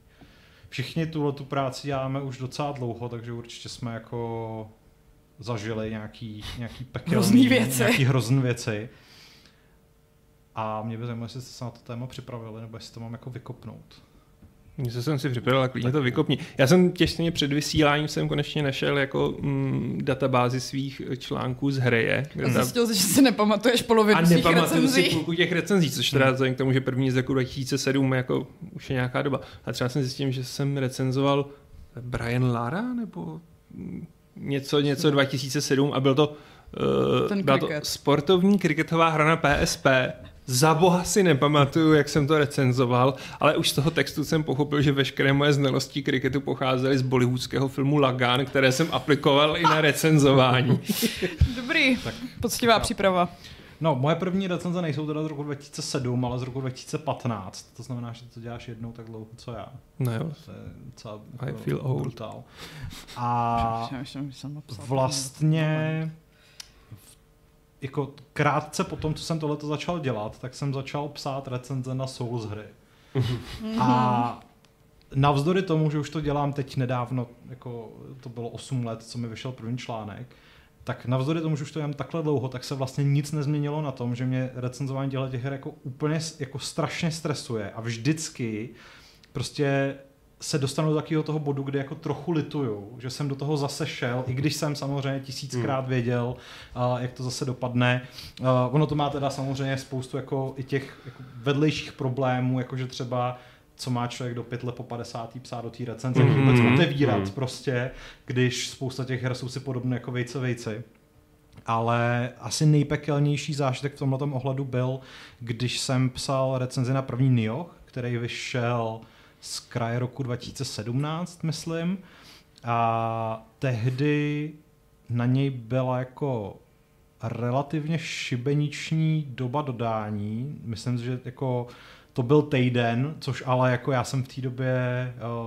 Všichni tuhle tu práci děláme už docela dlouho, takže určitě jsme jako zažili nějaký, nějaký pekelný, Hrozný věci. nějaký hrozný věci. A mě by zajímalo, jestli jste se na to téma připravili, nebo jestli to mám jako vykopnout. Něco jsem si připravil, ale klidně to vykopni. Já jsem těsně před vysíláním jsem konečně našel jako mm, databázi svých článků z hry. A zjistil jsi, že si nepamatuješ polovinu a nepamatuju si recenzí. půlku těch recenzí, což teda vzhledem k tomu, že první z roku 2007 jako už je nějaká doba. A třeba jsem zjistil, že jsem recenzoval Brian Lara nebo mm, něco, něco 2007 a byl to, uh, byla to sportovní kriketová hra na PSP. Za boha si nepamatuju, jak jsem to recenzoval, ale už z toho textu jsem pochopil, že veškeré moje znalosti kriketu pocházely z bollywoodského filmu Lagan, které jsem aplikoval i na recenzování. Dobrý, poctivá příprava. No, moje první recenze nejsou teda z roku 2007, ale z roku 2015. To znamená, že to děláš jednou tak dlouho, co já. No jo. To je docela I feel old. brutál. A vlastně v- jako krátce po tom, co jsem tohleto začal dělat, tak jsem začal psát recenze na Souls hry. A navzdory tomu, že už to dělám teď nedávno, jako to bylo 8 let, co mi vyšel první článek, tak navzdory tomu, že už to dělám takhle dlouho, tak se vlastně nic nezměnilo na tom, že mě recenzování těchto těch her jako úplně jako strašně stresuje. A vždycky prostě se dostanu do takového toho bodu, kde jako trochu lituju, že jsem do toho zase šel, i když jsem samozřejmě tisíckrát věděl, uh, jak to zase dopadne. Uh, ono to má teda samozřejmě spoustu jako i těch jako vedlejších problémů, jakože třeba co má člověk do pytle po 50. psát do té recenze, Mm, mm, vůbec mm, otevírat mm. prostě, když spousta těch her jsou si podobné jako vejce vejci. Ale asi nejpekelnější zážitek v tomhle ohledu byl, když jsem psal recenzi na první Nioh, který vyšel z kraje roku 2017, myslím. A tehdy na něj byla jako relativně šibeniční doba dodání. Myslím, že jako to byl týden, což ale jako já jsem v té době,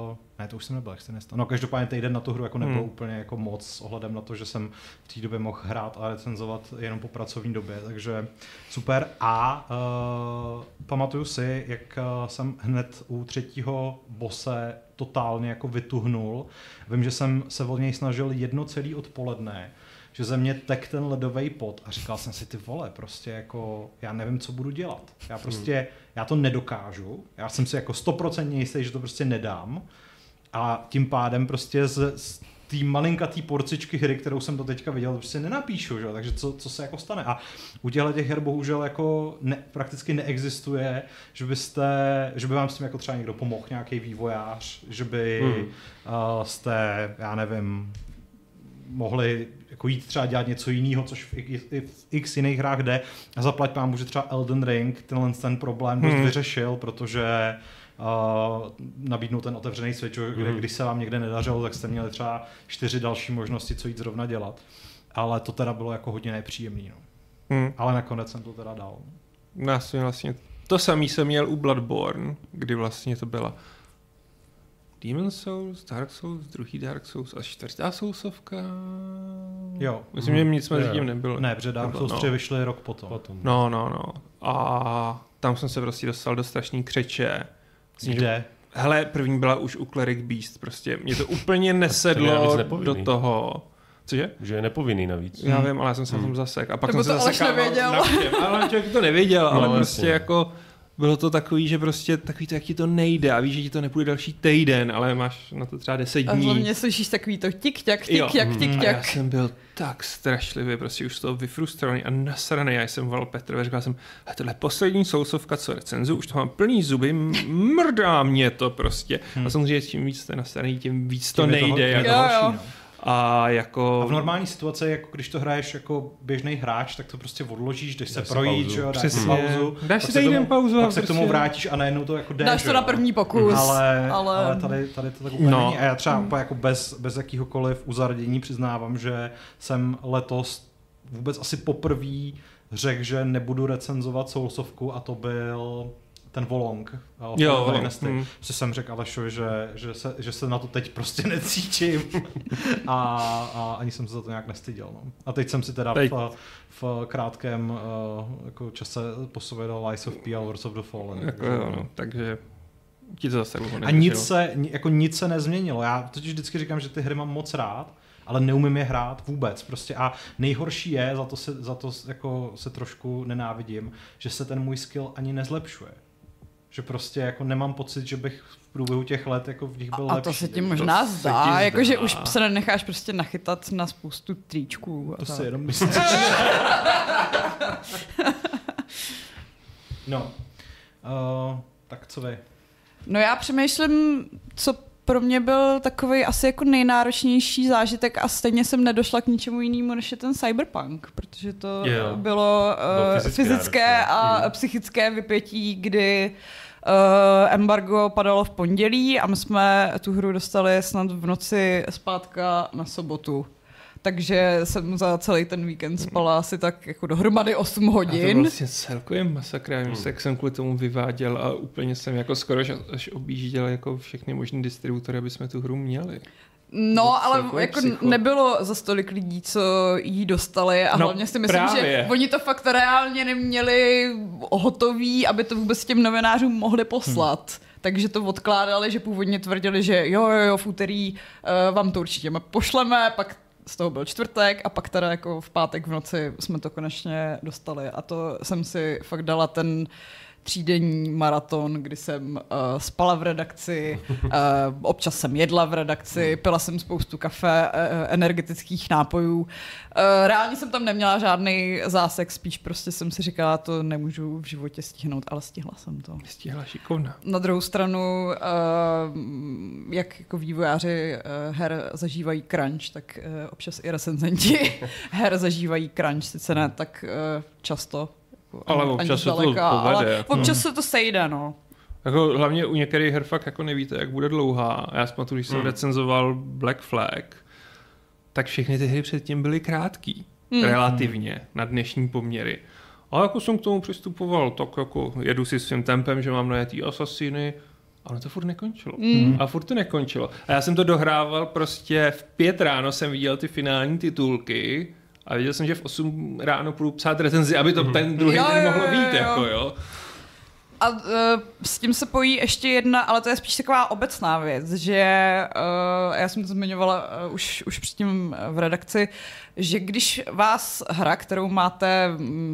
uh, ne, to už jsem nebyl externista, no každopádně týden na tu hru jako nebyl Hmm. hmm. úplně jako moc s ohledem na to, že jsem v té době mohl hrát a recenzovat jenom po pracovní době, takže super. A uh, pamatuju si, jak uh, jsem hned u třetího bose totálně jako vytuhnul. Vím, že jsem se od něj snažil jedno celý odpoledne, že ze mě tek ten ledový pot a říkal jsem si ty vole, prostě jako já nevím, co budu dělat. Já prostě, já to nedokážu, já jsem si jako stoprocentně jistý, že to prostě nedám a tím pádem prostě z, z té malinkatý porcičky hry, kterou jsem do teďka viděl, to prostě nenapíšu, že? takže co, co se jako stane. A u těchto těch her bohužel jako ne, prakticky neexistuje, že byste, že by vám s tím jako třeba někdo pomohl, nějaký vývojář, že by Hmm. uh, jste, já nevím, mohli jako jít třeba dělat něco jiného, což v, i, v x jiných hrách jde. A zaplať pámu, že třeba Elden Ring tenhle ten problém dost Hmm. vyřešil, protože uh, nabídnul ten otevřený svět, kde, Hmm. když se vám někde nedařilo, tak jste měli třeba čtyři další možnosti, co jít zrovna dělat. Ale to teda bylo jako hodně nepříjemný. No. Hmm. Ale nakonec jsem to teda dal. Vlastně, vlastně to samý jsem měl u Bloodborne, kdy vlastně to byla Demon Souls, Dark Souls, druhý Dark Souls a čtvrtá Soulsovka. Jo. Myslím, že nic mezi tím nebylo. Ne, protože Dark Souls no. 3 vyšly rok potom. Potom. No, no, no. A tam jsem se prostě dostal do strašný křeče. Kde? Hele, první byla už u Cleric Beast, prostě mě to úplně nesedlo do toho. Cože? Že je nepovinný navíc. Já Hmm. vím, ale já jsem se v tom zasek. A pak Nebo jsem to se Aleš zasekával nevěděl. na všem. Ale člověk to nevěděl, ale No, prostě jasně. jako bylo to takový, že prostě takový to, jak ti to nejde a víš, že ti to nepůjde další týden, ale máš na to třeba 10 A dní. hlavně slyšíš takový to tik-tak, Jo. tik-tak, A já tik-tak. jsem byl tak strašlivě, prostě už z toho vyfrustrovaný a nasraný. Já jsem volal Petrovi, říkal jsem, "Hele, tohle je poslední sousovka, co recenzu, už to mám plný zuby, mrdá mě to prostě. A samozřejmě čím víc jste nasraný, tím víc to Tím je nejde. je jako. to Jo, horší, jo. A jako... A v normální situaci, jako když to hraješ jako běžný hráč, tak to prostě odložíš, jdeš se projít, že jo, dáš si pauzu. Dáš si se týden tomu- pauzu a Pak se k tomu prostě- vrátíš a najednou to jako jde, Dáš to na první pokus, ale, ale... ale tady, tady to tak úplně No. no. není. A já třeba úplně jako bez, bez jakýhokoliv uzardění přiznávám, že jsem letos vůbec asi poprvé řekl, že nebudu recenzovat Soulsovku a to byl ten Volong. uh, Jo, Volong, Dynasty. hm. Že jsem řekl Alešovi, že, že, se, že se na to teď prostě necítím. a, a ani jsem se za to nějak nestyděl. No. A teď jsem si teda Teď. v, v krátkém uh, jako čase posovědal Lies of P a Wars of the Fallen. Jako takže- jo, no, takže ti to zase a nic se, jako nic se nezměnilo. Já totiž vždycky říkám, že ty hry mám moc rád, ale neumím je hrát vůbec. Prostě a nejhorší je, za to se, za to jako se trošku nenávidím, že se ten můj skill ani nezlepšuje. Že prostě jako nemám pocit, že bych v průběhu těch let jako v nich byl A lepší. to se ti To možná se zdá, jakože už se nenecháš prostě nachytat na spoustu tričků. a To tak. si jenom myslím. no. Uh, tak co vy? No já přemýšlím, co pro mě byl takový asi jako nejnáročnější zážitek a stejně jsem nedošla k ničemu jinému, než je ten cyberpunk, protože to Jo. bylo, bylo Bylo uh, fyzicky fyzické náročné. a Mhm. psychické vypětí, kdy uh, embargo padalo v pondělí a my jsme tu hru dostali snad v noci zpátka na sobotu. Takže jsem za celý ten víkend spala asi tak jako dohromady 8 A to hodin. vlastně celkově masakr, já vím, Hmm. jak jsem kvůli tomu vyváděl a úplně jsem jako skoro až, až objížděl jako všechny možné distributory, aby jsme tu hru měli. No, To ale celkově jako psycho. nebylo za stolik lidí, co jí dostali a No, hlavně si myslím, právě. že oni to fakt reálně neměli hotový, aby to vůbec těm novinářům mohli poslat. Hmm. Takže to odkládali, že původně tvrdili, že jo, jo, jo, v úterý uh, vám to určitě pošleme, pak z toho byl čtvrtek a pak teda jako v pátek v noci jsme to konečně dostali a to jsem si fakt dala ten třídenní maraton, kdy jsem uh, spala v redakci, uh, občas jsem jedla v redakci, pila jsem spoustu kafe, uh, energetických nápojů. Uh, reálně jsem tam neměla žádný zásek, spíš prostě jsem si říkala, to nemůžu v životě stihnout, ale stihla jsem to. Stihla šikovna. Na druhou stranu, uh, jak jako vývojáři uh, her zažívají crunch, tak uh, občas i recenzenti her zažívají crunch, sice ne tak uh, často. Jako Ale ani- občas ani se to zdaleka, povede. Ale občas se to sejde, no. Jako hlavně u některých her fakt jako nevíte, jak bude dlouhá. Já si pamatuju, když jsem Hmm. recenzoval Black Flag, tak všechny ty hry předtím byly krátký. Hmm. Relativně na dnešní poměry. A jako jsem k tomu přistupoval, tak jako jedu si svým tempem, že mám najetý asasíny, ale to furt nekončilo. Mm. A furt to nekončilo. A já jsem to dohrával prostě v pět ráno jsem viděl ty finální titulky a věděl jsem, že v 8 ráno půjdu psát recenzi, aby to ten druhý Jo, den mohlo jo, být, jo. jako jo. A uh, s tím se pojí ještě jedna, ale to je spíš taková obecná věc, že uh, já jsem to zmiňovala uh, už, už předtím v redakci, že když vás hra, kterou máte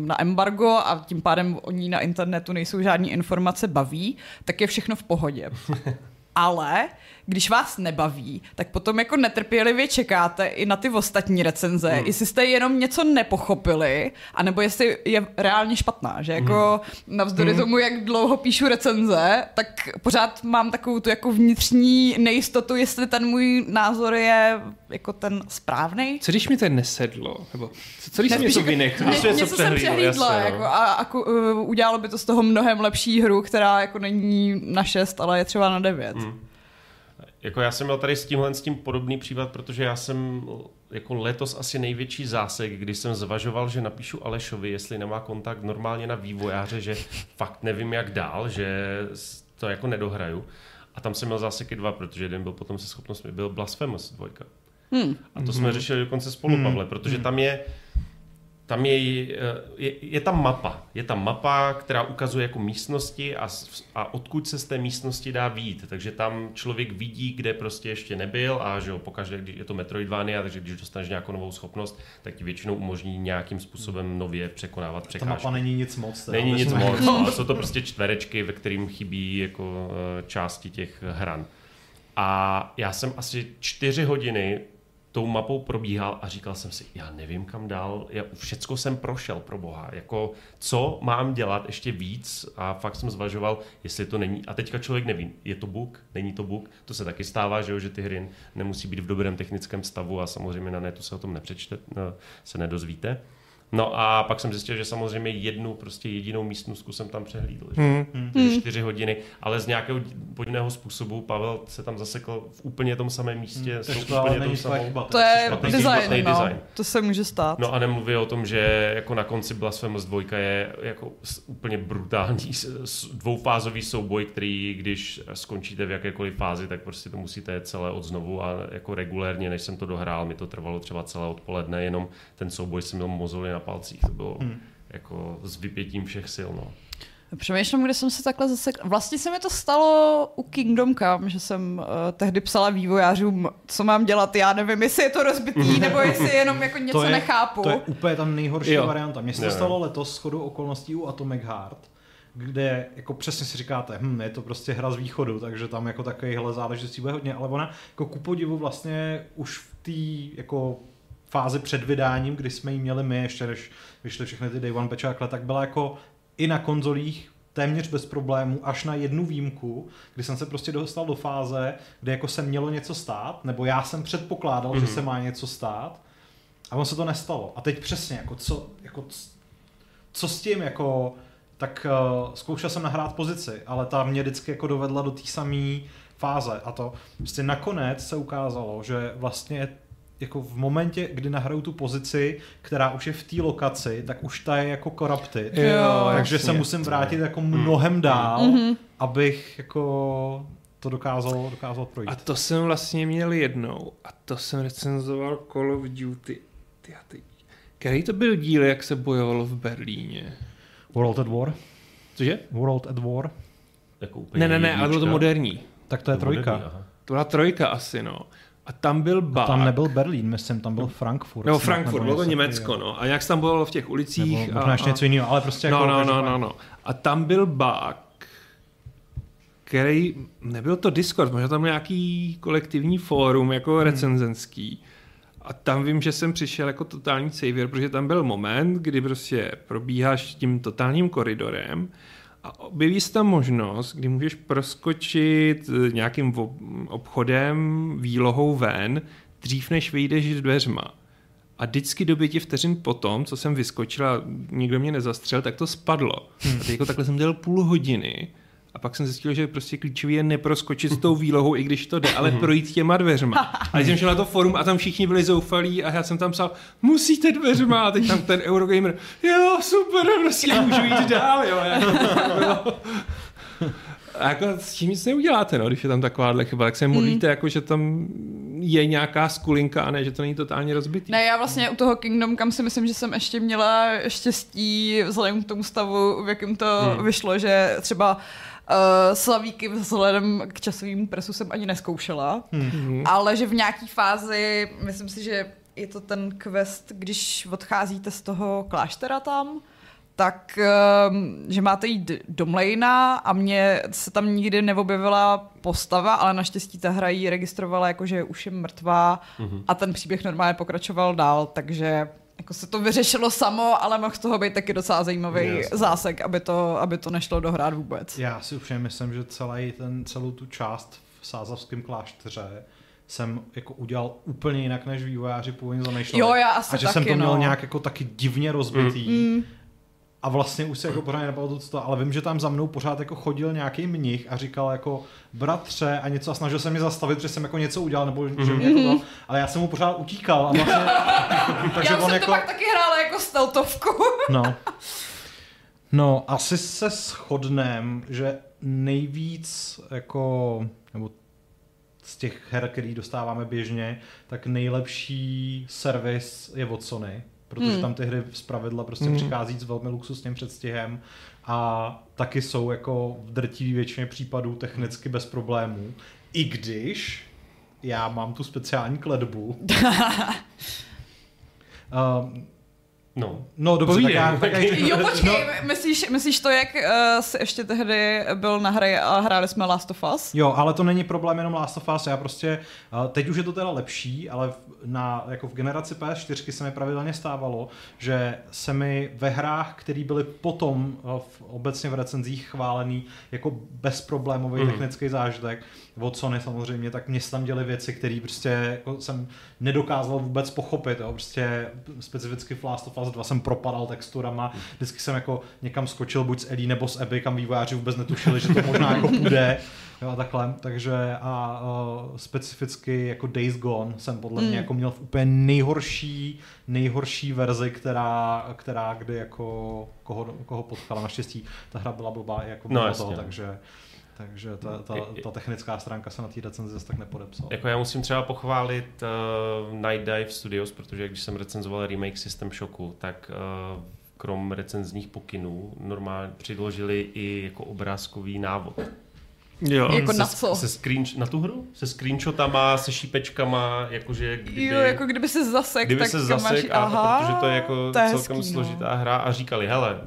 na embargo a tím pádem o ní na internetu nejsou žádné informace baví, tak je všechno v pohodě. Ale když vás nebaví, tak potom jako netrpělivě čekáte i na ty ostatní recenze, hmm. jestli jste jenom něco nepochopili, anebo jestli je reálně špatná, že jako navzdory Hmm. tomu, jak dlouho píšu recenze, tak pořád mám takovou tu jako vnitřní nejistotu, jestli ten můj názor je jako ten správný. Co když mi to nesedlo? Nebo co, co když jsem něco jako- vynechal? Když jsi něco něco jsem přehlídl, přehlídla jasně, no. jako, a, a uh, udělalo by to z toho mnohem lepší hru, která jako není na 6, ale je třeba na 9. Hmm. Jako já jsem měl tady s tímhle s tím podobný případ, protože já jsem jako letos asi největší zásek, když jsem zvažoval, že napíšu Alešovi, jestli nemá kontakt normálně na vývojáře, že fakt nevím jak dál, že to jako nedohraju. A tam jsem měl záseky dva, protože jeden byl potom se schopnostmi, byl Blasphemous dvojka. Hmm. A to jsme řešili dokonce spolu, Mhm. Pavle, protože tam je, tam je, je, je tam mapa. Je tam mapa, která ukazuje jako místnosti a, a odkud se z té místnosti dá výjít. Takže tam člověk vidí, kde prostě ještě nebyl a že jo, pokaždé, když je to Metroidvania, takže když dostaneš nějakou novou schopnost, tak ti většinou umožní nějakým způsobem nově překonávat Ta překážky. mapa není nic moc. teda, Není nic jsme- moc, ale jsou to prostě čtverečky, ve kterým chybí jako eh, části těch hran. A já jsem asi čtyři hodiny tou mapou probíhal a říkal jsem si, já nevím kam dál, já všecko jsem prošel pro boha, jako co mám dělat ještě víc? A fakt jsem zvažoval, jestli to není, a teďka člověk neví, je to bug, není to bug, to se taky stává, že, jo, že ty hry nemusí být v dobrém technickém stavu a samozřejmě na netu se o tom nepřečte, no, se nedozvíte. No a pak jsem zjistil, že samozřejmě jednu prostě jedinou místnostku jsem tam přehlídl. Že? Hmm. Hmm. čtyři hodiny, ale z nějakého podivného způsobu Pavel se tam zasekl v úplně tom samém místě, Hmm, to úplně tvoje samou. chyba. To je špatný design, špatný no. design. To se může stát. No a nemluvě o tom, že jako na konci Blasphemous 2 je jako úplně brutální dvoufázový souboj, který když skončíte v jakékoliv fázi, tak prostě to musíte jet celé od znovu a jako regulérně, než jsem to dohrál, mi to trvalo třeba celé odpoledne, jenom ten souboj jsem měl mozoly na palcích, to bylo Hmm. jako s vypětím všech sil, no. Přemýšlím, kde jsem se takhle zase... Vlastně se mi to stalo u Kingdom Come, že jsem uh, tehdy psala vývojářům, co mám dělat, já nevím, jestli je to rozbitý, nebo jestli jenom jako něco je, nechápu. To je úplně tam nejhorší Jo. varianta. Mně se to stalo letos s chodou okolností u Atomic Heart, kde jako přesně si říkáte, hm, je to prostě hra z východu, takže tam jako takovýhle záležitostí bude hodně, ale ona jako ku podivu vlastně už v té jako fázi před vydáním, kdy jsme ji měli my, ještě než vyšly všechny ty Day One takhle, tak byla jako i na konzolích téměř bez problémů, až na jednu výjimku, kdy jsem se prostě dostal do fáze, kde jako se mělo něco stát, nebo já jsem předpokládal, mm-hmm. že se má něco stát, a ono se to nestalo. A teď přesně, jako co, jako co s tím, jako, tak uh, zkoušel jsem nahrát pozici, ale ta mě vždycky jako dovedla do té samé fáze. A to prostě nakonec se ukázalo, že vlastně jako v momentě, kdy nahraju tu pozici, která už je v té lokaci, tak už ta je jako corrupted. Jo, takže jasně. se musím vrátit jako mnohem dál, abych jako to dokázal, dokázal projít. A to jsem vlastně měl jednou a to jsem recenzoval Call of Duty. Ty a ty. Který to byl díl, jak se bojovalo v Berlíně? World at War? Cože? World at War? Jako úplně Ne, ne, ne, ale bylo to moderní. Tak to je trojka. Moderní, aha. To byla trojka asi, no. A tam byl bug. Tam nebyl Berlín, myslím, tam byl Frankfurt. Snad, Frankfurt, bylo to Německo, no. A jak se tam bojovalo v těch ulicích. Nebo a, možná ještě a... něco jiného, ale prostě No, jako... no, no, no, no. A tam byl bug, který, nebyl to Discord, možná tam nějaký kolektivní fórum, jako Hmm. recenzenský. A tam vím, že jsem přišel jako totální savior, protože tam byl moment, kdy prostě probíháš tím totálním koridorem a objeví se tam možnost, kdy můžeš proskočit eh, nějakým ob- obchodem, výlohou ven, dřív než vyjdeš dveřma. A vždycky do pěti vteřin potom, co jsem vyskočil a nikdo mě nezastřel, tak to spadlo. Hmm. A jako takhle jsem dělal půl hodiny a pak jsem zjistil, že prostě klíčový je neproskočit s tou výlohou, i když to jde, ale projít těma dveřma. A když jsem šel na to forum a tam všichni byli zoufalí a já jsem tam psal, musíte dveřma a teď tam ten Eurogamer, jo, super, prostě můžu jít dál, jo. Jako. A jako s tím nic neuděláte, no, když je tam takováhle chyba, tak se modlíte, jako, že tam je nějaká skulinka a ne, že to není totálně rozbitý. Ne, já vlastně u toho Kingdom kam si myslím, že jsem ještě měla štěstí vzhledem k tomu stavu, v jakém to hmm. vyšlo, že třeba uh, slavíky vzhledem k časovému presu jsem ani neskoušela, hmm. ale že v nějaký fázi, myslím si, že je to ten quest, když odcházíte z toho kláštera tam, tak, um, že máte jít do Mlejna a mně se tam nikdy neobjevila postava, ale naštěstí ta hra ji registrovala jako, že už je mrtvá mm-hmm. a ten příběh normálně pokračoval dál, takže jako se to vyřešilo samo, ale mohl z toho být taky docela zajímavý Jasně. zásek, aby to, aby to nešlo dohrát vůbec. Já si upřímně myslím, že celý ten, celou tu část v Sázavském klášteře jsem jako udělal úplně jinak, než vývojáři původně zamýšleli. Jo, já asi A že jsem taky, to měl no. nějak jako taky divně rozbitý. Mm. A vlastně už se jako pořád nepamatuju, co to, ale vím, že tam za mnou pořád jako chodil nějaký mnich a říkal jako bratře a něco a snažil se mě zastavit, že jsem jako něco udělal, nebo že mě jako to, ale já jsem mu pořád utíkal a vlastně, takže já on jsem jako, to pak taky hrála jako steltovku. no. No, asi se shodnem, že nejvíc jako, nebo z těch her, který dostáváme běžně, tak nejlepší servis je od Sony, protože Hmm. tam ty hry z pravidla prostě Hmm. přichází s velmi luxusním předstihem a taky jsou jako v drtivé většině případů technicky bez problémů. I když já mám tu speciální kledbu. um, No, no dobře, tak já, tak já Jo, počkej, no, myslíš, myslíš to, jak uh, jsi ještě tehdy byl na hře a hráli jsme Last of Us? Jo, ale to není problém jenom Last of Us, já prostě, uh, teď už je to teda lepší, ale v, na, jako v generaci PS4 se mi pravidelně stávalo, že se mi ve hrách, které byly potom uh, v, obecně v recenzích chválený jako bezproblémový mm. technický zážitek, od Sony samozřejmě, tak mě se tam děly věci, které prostě jako jsem nedokázal vůbec pochopit. Jo. Prostě specificky v Last of Us 2 jsem propadal texturama, vždycky jsem jako někam skočil buď s Ellie nebo s Abby, kam vývojáři vůbec netušili, že to možná jako půjde. Jo, a takhle, takže a uh, specificky jako Days Gone jsem podle mě Mm. jako měl v úplně nejhorší, nejhorší verzi, která, která kdy jako koho, koho potkala. Naštěstí ta hra byla blbá i jako No, toho, takže takže ta, ta, ta technická stránka se na té recenzi zase tak nepodepsala. Jako já musím třeba pochválit uh, Night Dive Studios, protože když jsem recenzoval remake System Shocku, tak uh, krom recenzních pokynů normálně předložili i jako obrázkový návod. Jo. Jako se, na co? Se screen, na tu hru? Se screenshotama, se šípečkama, jakože kdyby... Jo, jako kdyby se zasek, kdyby tak se máš, zasek, a, aha, protože to je jako to je celkem hezký, no. složitá hra a říkali, hele,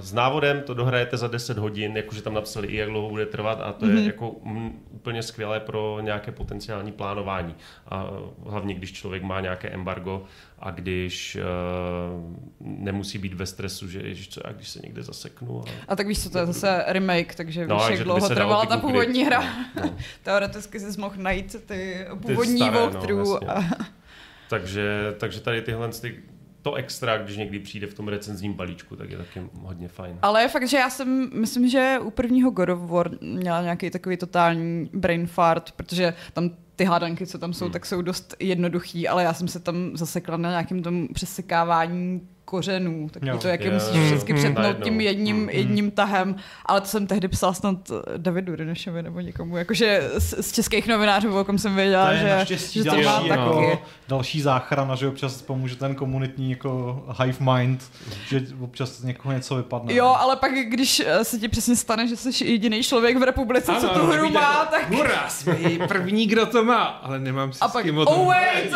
s návodem to dohrajete za 10 hodin, jakože tam napsali i jak dlouho bude trvat a to Mhm. je jako mm, úplně skvělé pro nějaké potenciální plánování. A eh, hlavně, když člověk má nějaké embargo a když uh, nemusí být ve stresu, že ježiš, co já, když se někde zaseknu. A... A tak víš co, to je zase remake, takže No, víš, jak dlouho trvala ty ta původní hra. No. Teoreticky jsi mohl najít ty původní staré, no, walkthrough. jasně. a- Takže, takže tady tyhle ty, to extra, když někdy přijde v tom recenzním balíčku, tak je taky hodně fajn. Ale je fakt, že já jsem, myslím, že u prvního God of War měla nějaký takový totální brain fart, protože tam ty hádanky, co tam jsou, Hmm. tak jsou dost jednoduchý, ale já jsem se tam zasekla na nějakém tom přesekávání kořenů, tak Jo. to, jak je Jo, musíš jo, všechny jo. přetnout tím jedním, Hmm. jedním tahem, ale to jsem tehdy psala snad Davidu Rinešovi nebo někomu, jakože z, z českých novinářů, o kom jsem věděla, to je že, že to má jako, taky. další záchrana, že občas pomůže ten komunitní jako hive mind, že občas z někoho něco vypadne. Jo, ale pak, když eh, se ti přesně stane, že jsi jediný člověk v republice, co tu hru má, tak Hurá, jsme první, kdo to má, ale nemám si A s pak, kým o tom. oh wait!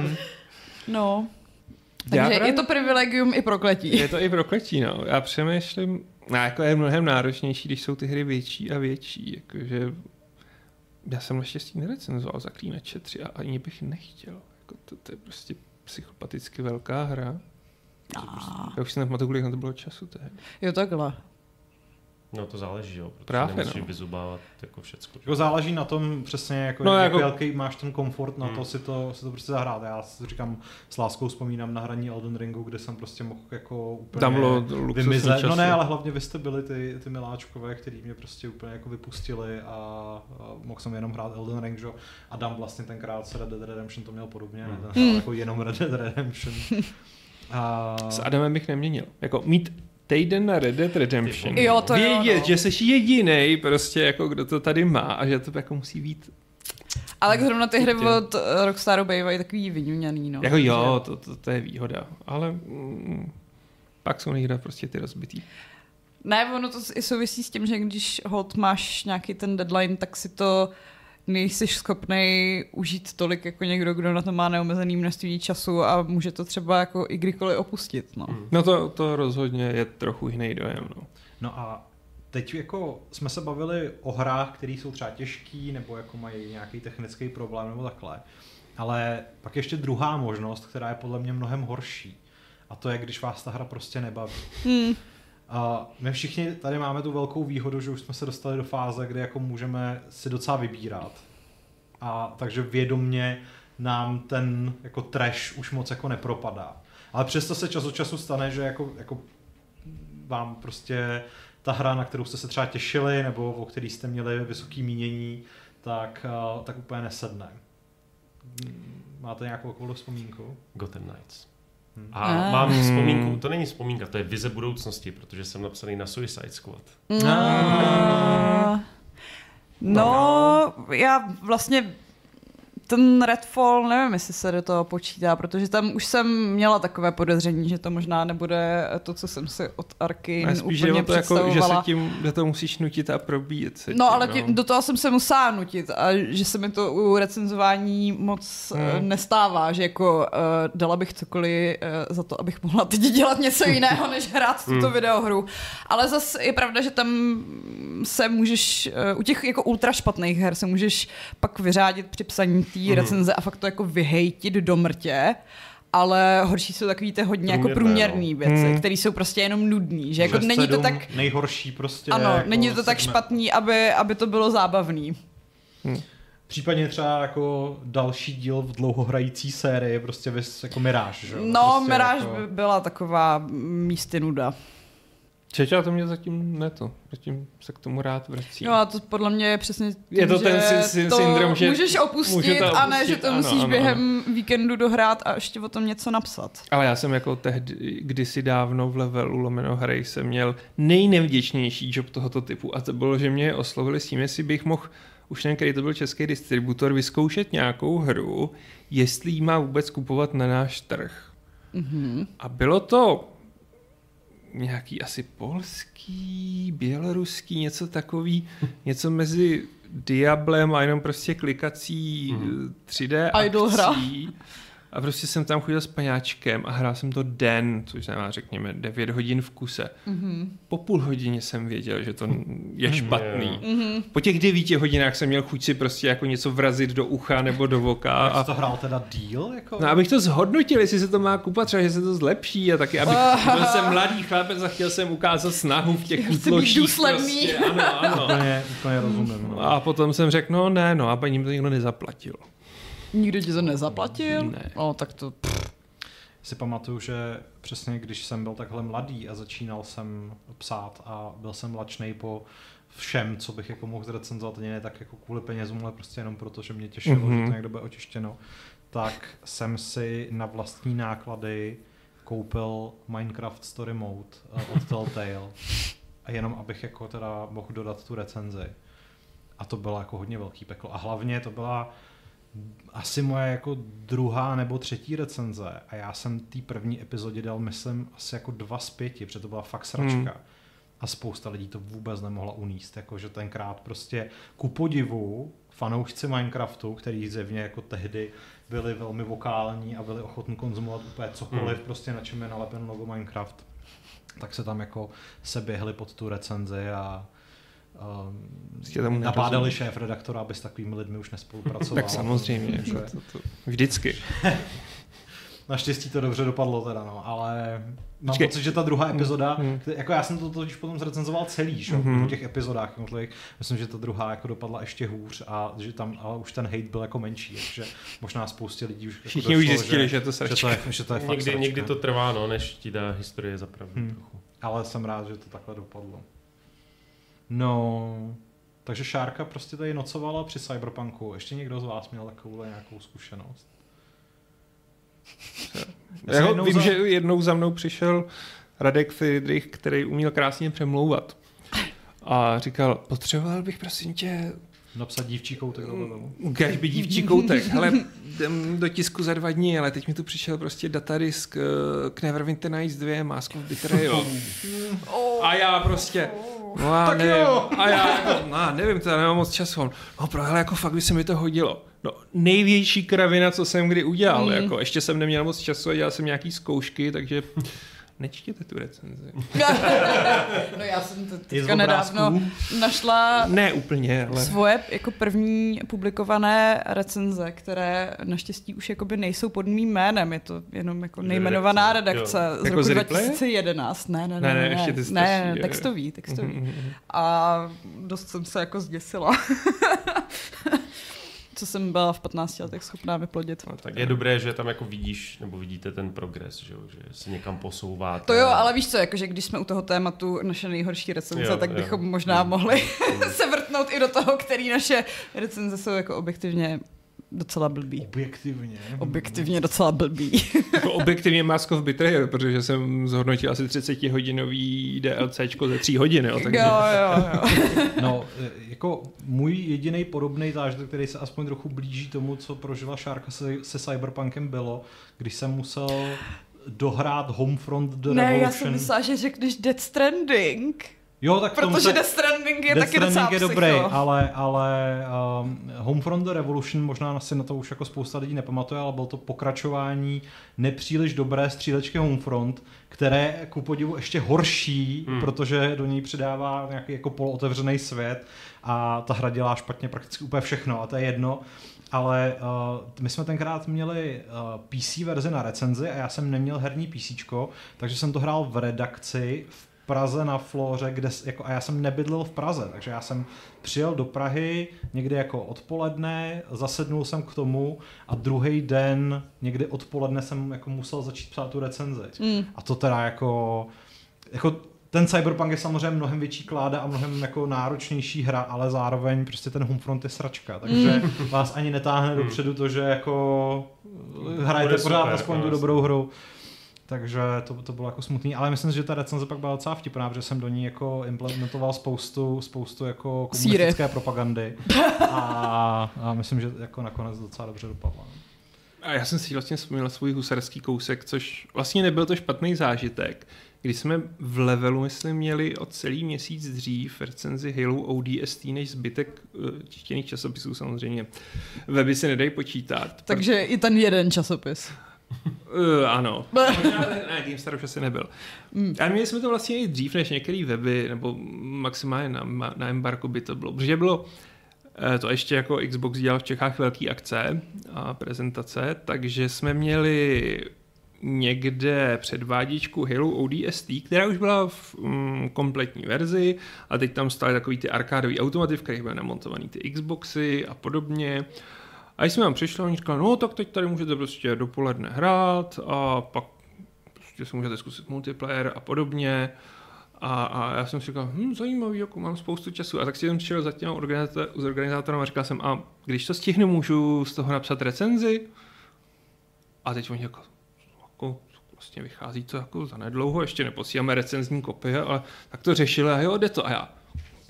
no. Takže právě- je to privilegium i prokletí. Je to i prokletí, no. Já přemýšlím, no, jako je mnohem náročnější, když jsou ty hry větší a větší, jakože já jsem naštěstí nerecenzoval Zaklínače 3 a ani bych nechtěl. Jako to, to je prostě psychopaticky velká hra. To Prostě, já už si nepamatuju, kolik na to bylo času tehdy. Jo, takhle. No to záleží, jo, protože Právě, nemusíš no. vyzubávat jako všecko. Jako záleží na tom přesně, jako, No, no, jako- jaký máš ten komfort na Hmm. to si to, si to prostě zahrát. Já si říkám, s láskou vzpomínám na hraní Elden Ringu, kde jsem prostě mohl jako úplně Tam bylo vymizet. času. No ne, ale hlavně vy jste byli ty, ty miláčkové, který mě prostě úplně jako vypustili a, a mohl jsem jenom hrát Elden Ring, že? jo. A Adam vlastně tenkrát s Red Dead Redemption to měl podobně, Hmm. ne? Ten hrál jako jenom Red Dead Redemption. A... S Adamem bych neměnil. Jako mít týden na Red Dead Redemption. Jo, to jo, Vědět, no. že jsi jediný prostě jako kdo to tady má a že to jako musí být. Ale tak zrovna ty hry od Rockstaru bývají takový vyňuňaný, no. Jako jo, to, to, to, je výhoda, ale mm, pak jsou nejde prostě ty rozbitý. Ne, ono to i souvisí s tím, že když hod máš nějaký ten deadline, tak si to nejsi schopný užít tolik jako někdo, kdo na to má neomezený množství času a může to třeba jako i kdykoliv opustit. No. Hmm. No to, to rozhodně je trochu jiný dojem. No. No a teď jako jsme se bavili o hrách, které jsou třeba těžký nebo jako mají nějaký technický problém nebo takhle. Ale pak ještě druhá možnost, která je podle mě mnohem horší. A to je, když vás ta hra prostě nebaví. Hmm. A my všichni tady máme tu velkou výhodu, že už jsme se dostali do fáze, kdy jako můžeme si docela vybírat. A takže vědomně nám ten jako trash už moc jako nepropadá. Ale přesto se čas od času stane, že jako, jako vám prostě ta hra, na kterou jste se třeba těšili, nebo o který jste měli vysoký mínění, tak, uh, tak úplně nesedne. Máte nějakou takovou vzpomínku? Gotham Knights. Hmm. A Ah. mám Hmm. vzpomínku, to není vzpomínka, to je vize budoucnosti, protože jsem napsaný na Suicide Squad. No, no, já vlastně ten Redfall, nevím, jestli se do toho počítá, protože tam už jsem měla takové podezření, že to možná nebude to, co jsem si od Ale spíš, že, úplně to jako, že se tím, že to musíš nutit a probíjet se. No tím, ale tím, do toho jsem se musela nutit a že se mi to u recenzování moc Hmm. hmm. nestává, že jako uh, dala bych cokoliv uh, za to, abych mohla teď dělat něco jiného, než hrát tuto Hmm. videohru. Ale zase je pravda, že tam se můžeš, uh, u těch jako ultra špatných her se můžeš pak vyřádit při psaní té Mhm. recenze a fakt to jako vyhejtit do mrtě. Ale horší jsou takový ty hodně jako Průměrné, průměrné věci, Hmm. které jsou prostě jenom nudný. Že jako Že není to tak, Nejhorší prostě. ano, jako není to tak segment. špatný, aby, aby to bylo zábavný. Případně třeba jako další díl v dlouhohrající sérii, prostě vys, jako Mirage, že? jo? No, prostě Mirage jako... by byla taková místy nuda. Čeča to mě zatím ne to. Zatím se k tomu rád vrací. Jo a to podle mě je přesně tím, Je to že ten sy- sy- to syndrom, že můžeš opustit, to a ne, že opustit, to ano, musíš ano, během víkendu dohrát a ještě o tom něco napsat. Ale já jsem jako tehdy, kdysi dávno v levelu lomeno hry jsem měl nejnevděčnější job tohoto typu a to bylo, že mě oslovili s tím, jestli bych mohl už ten, který to byl český distributor, vyzkoušet nějakou hru, jestli ji má vůbec kupovat na náš trh. Mhm. A bylo to nějaký asi polský, běloruský, něco takový, něco mezi Diablem a jenom prostě klikací Mhm. 3D Idol akcí. A prostě jsem tam chodil s paňáčkem a hrál jsem to den, což znamená, řekněme, 9 hodin v kuse. Mhm. Po půl hodině jsem věděl, že to je špatný. Mhm. Po těch devíti hodinách jsem měl chuť si prostě jako něco vrazit do ucha nebo do voka. A to hrál teda díl? Jako? No, abych to zhodnotil, jestli se to má kupat, třeba, že se to zlepší a taky, abych, byl jsem mladý chlapec a chtěl jsem ukázat snahu v těch útloších. důsledný. Prostě, ano, ano. Úplně, úplně rozumím. No. A potom jsem řekl, no ne, no a paní mi to nikdo nezaplatil. Nikdo ti to nezaplatil? Ne. O, tak to... si pamatuju, že přesně když jsem byl takhle mladý a začínal jsem psát a byl jsem lačnej po všem, co bych jako mohl zrecenzovat, ne tak jako kvůli penězům, ale prostě jenom proto, že mě těšilo, mm-hmm. že Mhm. to někdo bude očištěno, tak jsem si na vlastní náklady koupil Minecraft Story Mode eh, od Telltale. A jenom abych jako teda mohl dodat tu recenzi. A to bylo jako hodně velký peklo. A hlavně to byla asi moje jako druhá nebo třetí recenze a já jsem té první epizodě dal, myslím, asi jako dva z pěti, protože to byla fakt sračka. Hmm. A spousta lidí to vůbec nemohla uníst, jakože tenkrát prostě ku podivu fanoušci Minecraftu, který zjevně jako tehdy byli velmi vokální a byli ochotní konzumovat úplně cokoliv, Hmm. prostě na čem je nalepen logo Minecraft, tak se tam jako se běhli pod tu recenzi a um, nabádali nerozumíš. šéf redaktora, aby s takovými lidmi už nespolupracoval. Tak samozřejmě, Jako je- to, to, vždycky. Naštěstí to dobře dopadlo teda, no, ale mám Počkej. pocit, že ta druhá epizoda, Hmm. kte- jako já jsem to totiž potom zrecenzoval celý, že? Mhm. Mm-hmm. v těch epizodách jednotlivých. Myslím, že ta druhá jako dopadla ještě hůř a že tam, ale už ten hate byl jako menší, takže možná spoustě lidí už Všichni jako už došlo, zjistili, že, že to že, to je, že to je fakt Někdy, sračka. někdy to trvá, no, než ti dá historie za pravdu Hmm. trochu. Ale jsem rád, že to takhle dopadlo. No, takže Šárka prostě tady nocovala při Cyberpunku. Ještě někdo z vás měl takovou nějakou zkušenost? Já Já vím, za- že jednou za mnou přišel Radek Friedrich, který uměl krásně přemlouvat. A říkal, potřeboval bych prosím tě, Napsat dívčí koutek do levelu. ukaž by dívčí koutek. Hele, jdem do tisku za dva dny, ale teď mi tu přišel prostě datadisk eh, k Neverwinter Nights 2, Mask of Betrayal. A já prostě, no já Tak nevím. jo. A já jako, no, nevím, to nemám moc času. On, No pro, hele, jako fakt by se mi to hodilo. No, největší kravina, co jsem kdy udělal. Mm. Jako, ještě jsem neměl moc času a dělal jsem nějaký zkoušky, takže nečtěte tu recenzi. no já jsem to teďka nedávno našla Ne úplně, ale... svoje jako první publikované recenze, které naštěstí už jakoby nejsou pod mým jménem, je to jenom jako nejmenovaná Redakce, redakce z Jako roku z Ripley? 2011. Ne, ne, Ne, ne, ne, ne, ještě ty ne, starší, ne, jo. textový, textový. Mhm, mhm. A dost jsem se jako zděsila. Co jsem byla v 15 letech schopná vyplodit. No, tak je dobré, že tam jako vidíš, nebo vidíte ten progres, že, jo, že se někam posouváte. To jo, ale víš co, jakože když jsme u toho tématu naše nejhorší recenze, Jo, tak jo. bychom možná Mm. mohli Mm. se vrtnout i do toho, který naše recenze jsou jako objektivně docela blbý. Objektivně. Objektivně docela blbý. Jako objektivně Mask of Betrayal, protože jsem zhodnotil asi 30 hodinový DLCčko ze 3 hodin, jo, takže... Jo, jo, jo. No, e, jako můj jediný podobný zážitek, který se aspoň trochu blíží tomu, co prožila Šárka se, se Cyberpunkem, bylo, když jsem musel dohrát Homefront The Ne, Revolution. já jsem myslela, že řekneš Death Stranding. Jo, tak v tom Protože se... Death Stranding je Death taky docela Stranding je psycho. dobrý, ale, ale um, Homefront The Revolution, možná si na to už jako spousta lidí nepamatuje, ale bylo to pokračování nepříliš dobré střílečky Homefront, které je ku podivu ještě horší, Hmm. hmm. protože do ní přidává nějaký jako polootevřený svět a ta hra dělá špatně prakticky úplně všechno a to je jedno. Ale uh, my jsme tenkrát měli uh, PC verzi na recenzi a já jsem neměl herní PC, takže jsem to hrál v redakci v Praze na Floře, kde, jako, a já jsem nebydlel v Praze, takže já jsem přijel do Prahy někdy jako odpoledne, zasednul jsem k tomu a druhý den někdy odpoledne jsem jako musel začít psát tu recenzi. Mm. A to teda jako, jako ten Cyberpunk je samozřejmě mnohem větší kláda a mnohem jako náročnější hra, ale zároveň prostě ten Homefront je sračka, takže vás ani netáhne dopředu to, že jako hrajete pořád aspoň no, tu jasně. dobrou hru. Takže to, to bylo jako smutný, ale myslím si, že ta recenze pak byla docela vtipná, protože jsem do ní jako implementoval spoustu, spoustu jako Síry. komunistické propagandy a, a myslím, že jako nakonec docela dobře dopadla. A já jsem si vlastně vzpomněl svůj husarský kousek, což vlastně nebyl to špatný zážitek. Když jsme v levelu, myslím, měli o celý měsíc dřív recenzi Halo ODST než zbytek eh, tištěných časopisů samozřejmě. Weby se nedají počítat. Takže i ten jeden časopis. Uh, ano. Ne, GameStar už asi nebyl. Mm. A měli jsme to vlastně i dřív než některé weby, nebo maximálně na, na embarku by to bylo. Protože bylo eh, to ještě jako Xbox dělal v Čechách velký akce a prezentace, takže jsme měli někde předvádičku Halo ODST, která už byla v mm, kompletní verzi a teď tam stály takový ty arkádový automaty, v kterých byly namontovaný ty Xboxy a podobně. A když jsme tam přišli, oni říkali, no tak teď tady můžete prostě dopoledne hrát a pak prostě si můžete zkusit multiplayer a podobně. A, a já jsem si říkal, hm, zajímavý, jako mám spoustu času. A tak jsem šel za těm organizátor, organizátorem a říkal jsem, a když to stihnu, můžu z toho napsat recenzi? A teď oni jako, jako vlastně vychází to jako za nedlouho, ještě neposíláme recenzní kopie, ale tak to řešili a jo, jde to. A já,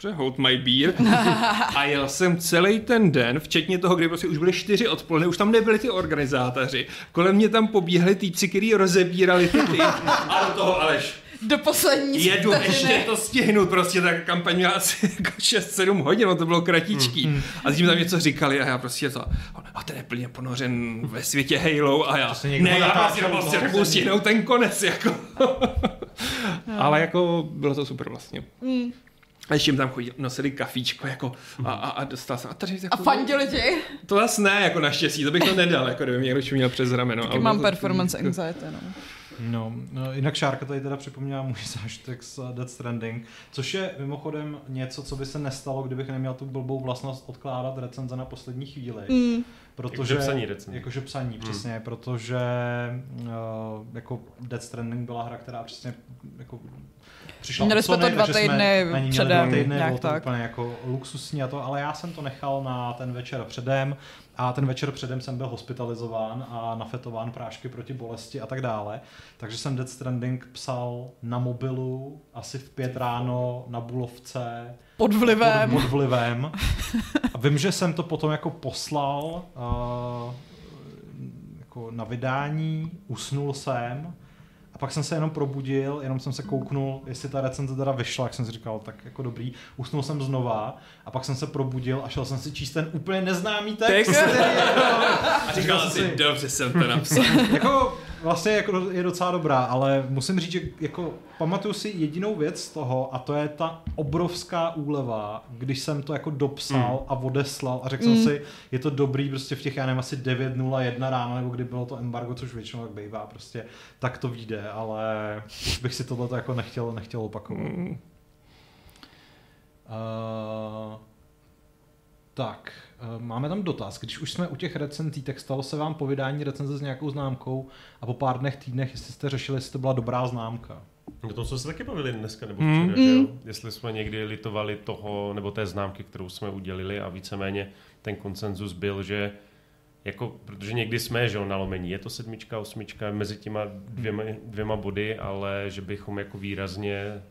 dobře, hold my beer. A jel jsem celý ten den, včetně toho, kdy prostě už byly čtyři odpoledne, už tam nebyli ty organizátoři. Kolem mě tam pobíhali týpci, kteří rozebírali ty ty. A do toho Aleš, Do poslední jedu, vteřiny. ještě to stihnu, prostě tak kampaň měla asi jako 6-7 hodin, no to bylo kratičký. A tím tam něco říkali a já prostě to, a ten je plně ponořen ve světě Halo a já, ne, já prostě, prostě nebudu jsem- stihnout ten konec, jako. Ale jako bylo to super vlastně. Mm. A ještě jim tam chodili, nosili kafíčko, jako, a, a, a dostal jsem, a tady A jako, fandili ti? to zase ne, jako naštěstí, to bych to nedal, jako kdyby mě někdo čuměl přes rameno. Taky mám to- performance anxiety, no. No, no, jinak Šárka tady teda připomněla můj zážitek s uh, Death Stranding, což je mimochodem něco, co by se nestalo, kdybych neměl tu blbou vlastnost odkládat recenze na poslední chvíli. Mm. Protože, Jakože psaní recenzí. Jakože psaní, přesně, protože uh, jako Death Stranding byla hra, která přesně jako přišla Měli jsme to dva jsme týdny měli předem, dva týdny, nějak bylo to tak. úplně jako luxusní a to, ale já jsem to nechal na ten večer předem a ten večer předem jsem byl hospitalizován a nafetován prášky proti bolesti a tak dále. Takže jsem Death Stranding psal na mobilu asi v pět ráno na bulovce Pod vlivem. pod, pod vlivem. A vím, že jsem to potom jako poslal uh, jako na vydání, usnul jsem pak jsem se jenom probudil, jenom jsem se kouknul, jestli ta recenze teda vyšla, jak jsem si říkal, tak jako dobrý. Usnul jsem znova a pak jsem se probudil a šel jsem si číst ten úplně neznámý text. Text. který jako, A říkal si, dobře jsem to napsal. jako vlastně jako je docela dobrá, ale musím říct, že jako pamatuju si jedinou věc z toho a to je ta obrovská úleva, když jsem to jako dopsal a odeslal a řekl jsem si, je to dobrý prostě v těch, já nevím, asi 9.01 ráno, nebo kdy bylo to embargo, což většinou tak bývá, prostě tak to vyjde, ale už bych si tohle jako nechtěl, nechtěl opakovat. Mm. Uh, tak, máme tam dotaz. Když už jsme u těch recenzí, tak stalo se vám po vydání recenze s nějakou známkou a po pár dnech, týdnech, jestli jste řešili, jestli to byla dobrá známka. O tom jsme se taky bavili dneska nebo Mm. včera, že jo? Jestli jsme někdy litovali toho, nebo té známky, kterou jsme udělili a víceméně ten konsenzus byl, že jako, protože někdy jsme, že jo, nalomení, je to sedmička, osmička, mezi těma dvěma, dvěma body, ale že bychom jako výrazně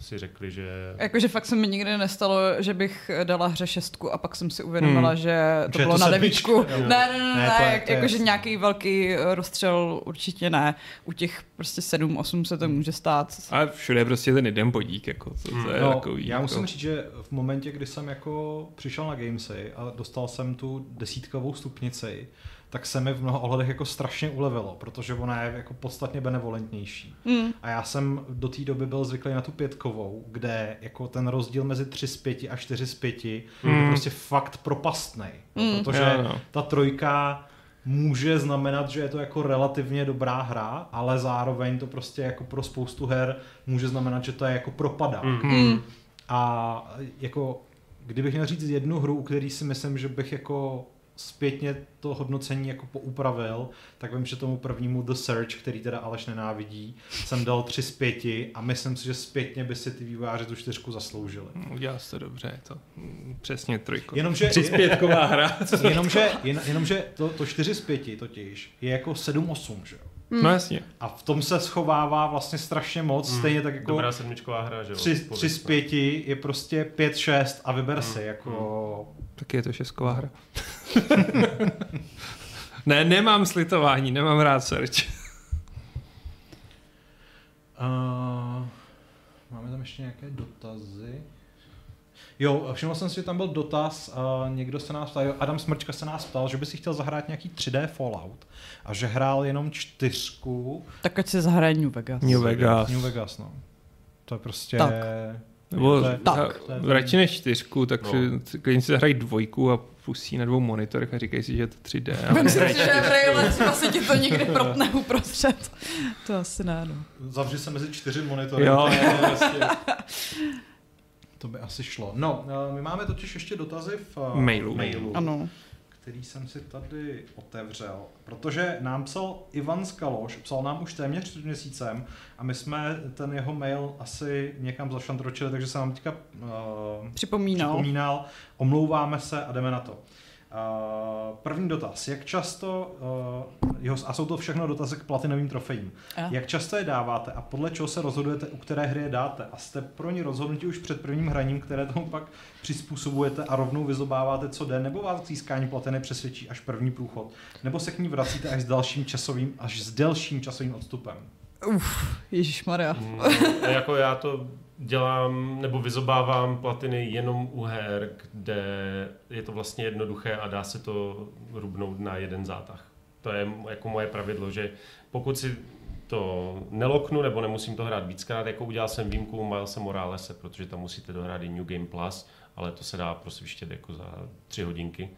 si řekli, že... Jakože fakt se mi nikdy nestalo, že bych dala hře šestku a pak jsem si uvědomila, Hmm. že to Že bylo to na devíčku. Ne, ne, ne, Ne, ne, jak- jakože nějaký velký eh, rozstřel určitě ne. U těch prostě sedm, osm se to může stát. A všude je prostě ten jeden podík, jako, to, to je No, takový. já jako, musím říct, že v momentě, kdy jsem jako přišel na Gamesy a dostal jsem tu desítkovou stupnici, tak se mi v mnoha ohledech jako strašně ulevilo, protože ona je jako podstatně benevolentnější. Mm. A já jsem do té doby byl zvyklý na tu pětkovou, kde jako ten rozdíl mezi 3 z 5 a 4 z 5 je Mm. prostě fakt propastnej. Mm. No, protože Jo, no. ta trojka může znamenat, že je to jako relativně dobrá hra, ale zároveň to prostě jako pro spoustu her může znamenat, že to je jako propadá. Mm. A jako, kdybych měl říct jednu hru, u který si myslím, že bych jako zpětně to hodnocení jako poupravil, tak vím, že tomu prvnímu The Search, který teda Aleš nenávidí, jsem dal 3 z 5 a myslím si, že zpětně by si ty vývojáři tu čtyřku zasloužili. Udělal jsi to dobře, je to mm, přesně trojko. Jenomže, Přispětková hra. jenomže, jen, jenomže to, to 4 z 5 totiž je jako 7-8, že jo? No jasně. A v tom se schovává vlastně strašně moc, Mm, stejně tak jako Dobrá sedmičková hra, že jo? 3, 3 z Povězme. 5 je prostě 5-6 a vyber si, Mm, jako... Taky je to šestková hra. ne, nemám slitování, nemám rád search. Uh, máme tam ještě nějaké dotazy. Jo, všiml jsem si, že tam byl dotaz, uh, někdo se nás ptal, jo, Adam Smrčka se nás ptal, že by si chtěl zahrát nějaký 3D Fallout a že hrál jenom čtyřku Tak ať se zahraje New Vegas. New Vegas. New Vegas, no. To je prostě... Tak. Nebo tak. radši než čtyřku, tak No. no. klidně si zahrají dvojku a pustí na dvou monitorech a říkají si, že je to 3D. A Vem si, že je třeba se ti to někdy protne uprostřed. To asi ne, no. Zavři se mezi čtyři monitory. Jo, prostě. to by asi šlo. No, uh, my máme totiž ještě dotazy v uh, Mailu. mailu. Ano. který jsem si tady otevřel, protože nám psal Ivan Skaloš, psal nám už téměř před měsícem a my jsme ten jeho mail asi někam zašantročili, takže jsem vám teďka uh, Připomínal. připomínal, omlouváme se a jdeme na to. Uh, první dotaz. Jak často, uh, jo, a jsou to všechno dotazy k platinovým trofejím, A? jak často je dáváte a podle čeho se rozhodujete, u které hry je dáte? A jste pro ní rozhodnutí už před prvním hraním, které tomu pak přizpůsobujete a rovnou vyzobáváte, co jde, nebo vás k získání platiny přesvědčí až první průchod? Nebo se k ní vracíte až s dalším časovým, až s delším časovým odstupem? Uf, ježišmarja. Mm, jako já to dělám, nebo vyzobávám platiny jenom u her, kde je to vlastně jednoduché a dá se to rubnout na jeden zátah. To je jako moje pravidlo, že pokud si to neloknu, nebo nemusím to hrát víckrát, jako udělal jsem výjimku u Milesa Moralese, protože tam musíte dohrát i New Game Plus, ale to se dá prostě vyštět jako za tři hodinky.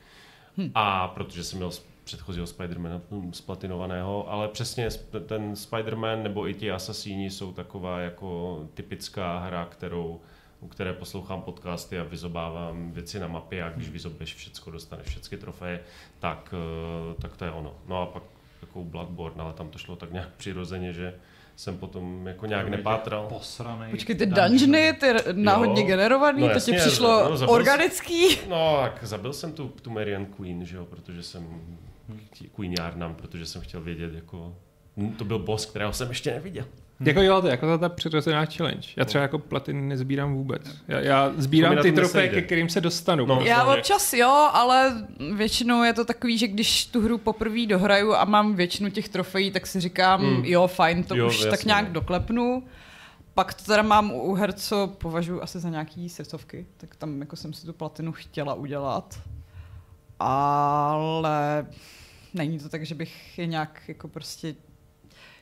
Hm. A protože jsem měl předchozího Spidermana hm, splatinovaného, ale přesně ten Spider-Man nebo i ti Assassini jsou taková jako typická hra, kterou u které poslouchám podcasty a vyzobávám věci na mapě a když vyzobeš všecko, dostaneš všechny trofeje, tak, eh, tak to je ono. No a pak jako Bloodborne, ale tam to šlo tak nějak přirozeně, že jsem potom jako nějak nepátral. Posranej. Počkej, ty dungeony, ty náhodně Jo. generovaný, No to ti jasně, přišlo no, zabil organický? No, tak zabil jsem tu, tu Marian Queen, že jo, protože jsem Queen Jarnam, protože jsem chtěl vědět, jako hm, to byl boss, kterého jsem ještě neviděl. Jako jo, to je jako ta, ta přirozená challenge. Já třeba jako platiny nezbírám vůbec. Já, já sbírám ty trofeje, ke kterým se dostanu. No. Já občas jo, ale většinou je to takový, že když tu hru poprvé dohraju a mám většinu těch trofejí, tak si říkám, Mm. jo, fajn, to Jo, už tak jasně, nějak no. doklepnu. Pak to teda mám u her, co považuji asi za nějaký srdcovky, tak tam jako jsem si tu platinu chtěla udělat. Ale není to tak, že bych je nějak jako prostě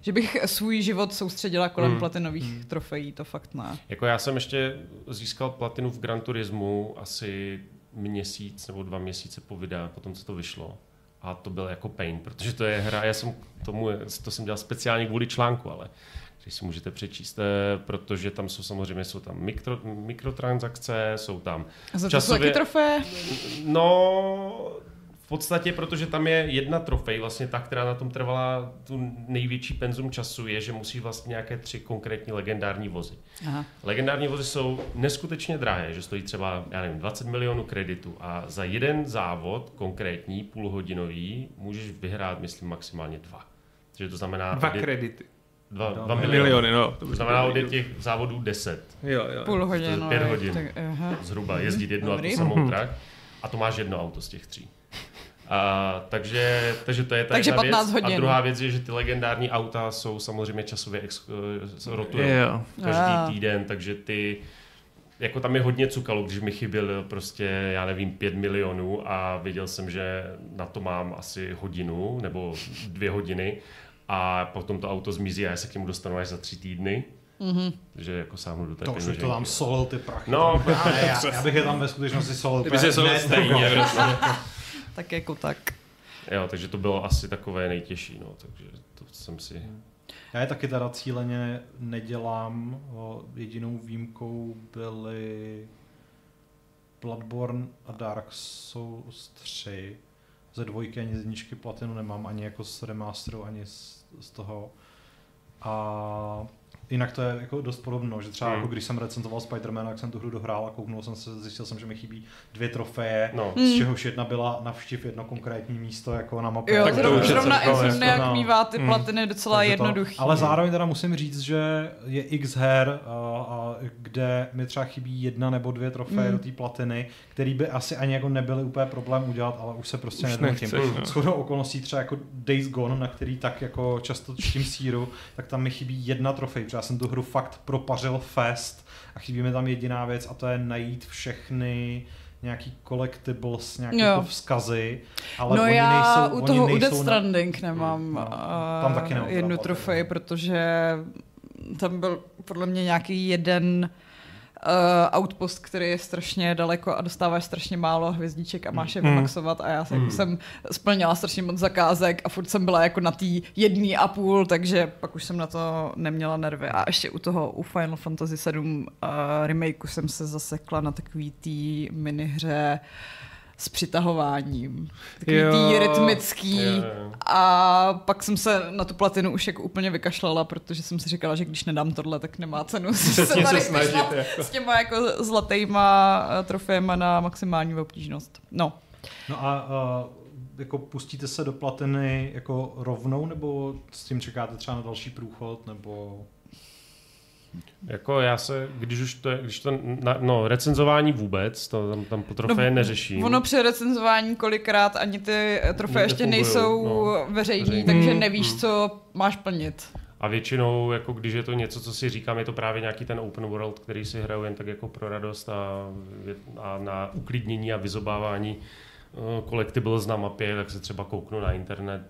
že bych svůj život soustředila kolem Mm. platinových trofejí, to fakt ne. Jako já jsem ještě získal platinu v Gran Turismu asi měsíc nebo dva měsíce po videa, potom co to vyšlo. A to byl jako pain, protože to je hra, já jsem tomu, to jsem dělal speciálně kvůli článku, ale když si můžete přečíst, eh, protože tam jsou samozřejmě jsou tam mikro, mikrotransakce, jsou tam A za to jsou trofeje? No, v podstatě, protože tam je jedna trofej, vlastně ta, která na tom trvala tu největší penzum času, je, že musí vlastně nějaké tři konkrétní legendární vozy. Aha. Legendární vozy jsou neskutečně drahé, že stojí třeba, já nevím, 20 milionů kreditů a za jeden závod, konkrétní, půlhodinový, můžeš vyhrát, myslím, maximálně dva. Takže to znamená... Dva kredity. Dva, Dva dva Miliony, miliony. no. To znamená odjet těch závodů 10 Jo, jo. Půl hodiny. no, pět hodin. Tak, aha. zhruba jezdit jednu a Dobrý. tu samou trať a to máš jedno auto z těch tří. A, takže, takže to je ta Takže jedna 15 věc. hodin. A druhá věc je, že ty legendární auta jsou samozřejmě časově ex, eh, rotují Jo. každý Ah. týden, takže ty jako tam je hodně cukalo, když mi chyběl prostě, já nevím, pět milionů a věděl jsem, že na to mám asi hodinu nebo dvě hodiny a potom to auto zmizí a já se k němu dostanu až za tři týdny. Mm-hmm. že jako sáhnu do té To už peněženky. to tam solil ty prachy. No, právě, já, já bych je tam ve skutečnosti solil. Ty by se solil stejně, prostě. Tak jako tak. Jo, takže to bylo asi takové nejtěžší, no, takže to jsem si... Já je taky teda cíleně nedělám. Jedinou výjimkou byly Bloodborne a Dark Souls 3. Ze dvojky ani z jedničky platinu nemám, ani jako z remasteru, ani z, z toho. A jinak to je jako dost podobno, že třeba Hmm. jako když jsem recenzoval Spider-Man, tak jsem tu hru dohrál a kouknul jsem se, zjistil jsem, že mi chybí dvě trofeje, No, z čehož jedna byla navštiv jedno konkrétní místo jako na mapě. Jo, Tak to zrovna, už je zrovna Insomniac no. mívá ty Mm. platiny docela Takže to- jednoduchý. ale zároveň teda musím říct, že je x her, a, a, kde mi třeba chybí jedna nebo dvě trofeje Mm. do té platiny, který by asi ani jako nebyly úplně problém udělat, ale už se prostě nechceš, no. Shodou okolností třeba jako Days Gone, na který tak jako často čtím síru, tak tam mi chybí jedna trofej, já jsem tu hru fakt propařil fest a chybí mi tam jediná věc a to je najít všechny nějaký collectibles, nějaké Jo. jako vzkazy, ale no oni já nejsou, u oni toho u nejsou Death na- Stranding nemám No, no, tam taky nemám jednu trofej, protože tam byl podle mě nějaký jeden uh, outpost, který je strašně daleko a dostáváš strašně málo hvězdiček a máš je Mm. vymaxovat a já jsem, Mm. jsem splnila strašně moc zakázek a furt jsem byla jako na té jedný a půl, takže pak už jsem na to neměla nervy. A ještě u toho, u Final Fantasy 7 uh, remakeu jsem se zasekla na takový tý minihře s přitahováním. Takový Jo. tý rytmický. Jo, jo. A pak jsem se na tu platinu už jako úplně vykašlala, protože jsem si říkala, že když nedám tohle, tak nemá cenu se Přesně tady se snažit, jako. s těma jako zlatýma eh, trofejema na maximální obtížnost. No, No a uh, jako pustíte se do platiny jako rovnou, nebo s tím čekáte třeba na další průchod, nebo... Jako já se, když už to je, když to, na, no recenzování vůbec, to tam, tam po trofeje No, neřeším. ono při recenzování kolikrát ani ty eh, trofeje ještě Nefungujou, nejsou no. veřejný, Veřejný. takže Mm, nevíš, mm. co máš plnit. A většinou, jako když je to něco, co si říkám, je to právě nějaký ten open world, který si hraju jen tak jako pro radost a, a na uklidnění a vyzobávání collectibles na mapě, tak se třeba kouknu na internet.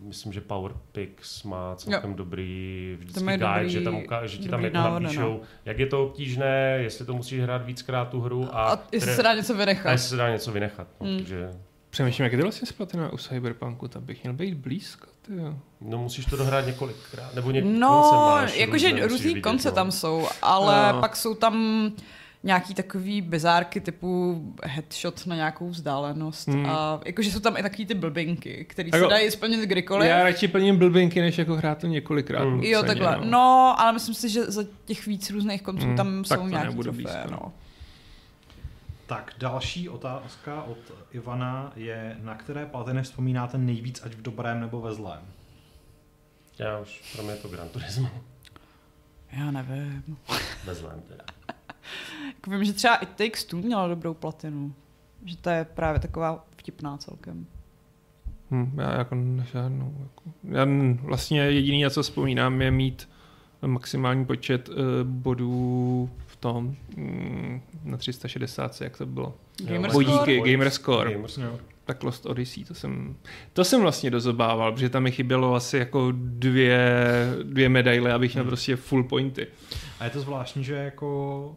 Myslím, že PowerPix má celkem jo. dobrý vždycky guide, dobrý- že, tam uká, že ti tam jako návody, napíšou, no. jak je to obtížné, jestli to musíš hrát víckrát tu hru a, A jestli se dá něco a vynechat. jestli se dá něco vynechat. No, Mm. takže, Přemýšlím, jak je to vlastně splatina u Cyberpunku, tam bych měl být blízko, tyjo. no musíš to dohrát několikrát, nebo něk- konce No, máš jakože různé, různý vidět, konce no. tam jsou, ale No. pak jsou tam nějaký takový bizárky typu headshot na nějakou vzdálenost Hmm. a jakože jsou tam i takový ty blbinky, které se Jako- dají splnit kdykoliv. Já radši plním blbinky, než jako hrát to několikrát. Mm. nuceně, Jo, takhle. No. No, ale myslím si, že za těch víc různých konců Hmm, tam tak jsou nějaký blízko. no. Tak další otázka od Ivana je, na které platiny vzpomínáte nejvíc, ať v dobrém nebo ve zlém? Já už, pro mě je to Gran Turismo. Já nevím. Bez zlém teda. Jako Tak vím, že třeba i Takes Two měla dobrou platinu. Že to je právě taková vtipná celkem. Hm, já jako ne- žádnou. Jako. Já vlastně jediný, na co vzpomínám, je mít maximální počet uh, bodů v tom mm, na 360, jak to bylo. Gamer Bodíky, score? Gamer Score. Gamer score. Tak Lost Odyssey, to jsem, to jsem vlastně dozobával, protože tam mi chybělo asi jako dvě, dvě medaile, abych měl Hmm. prostě full pointy. A je to zvláštní, že jako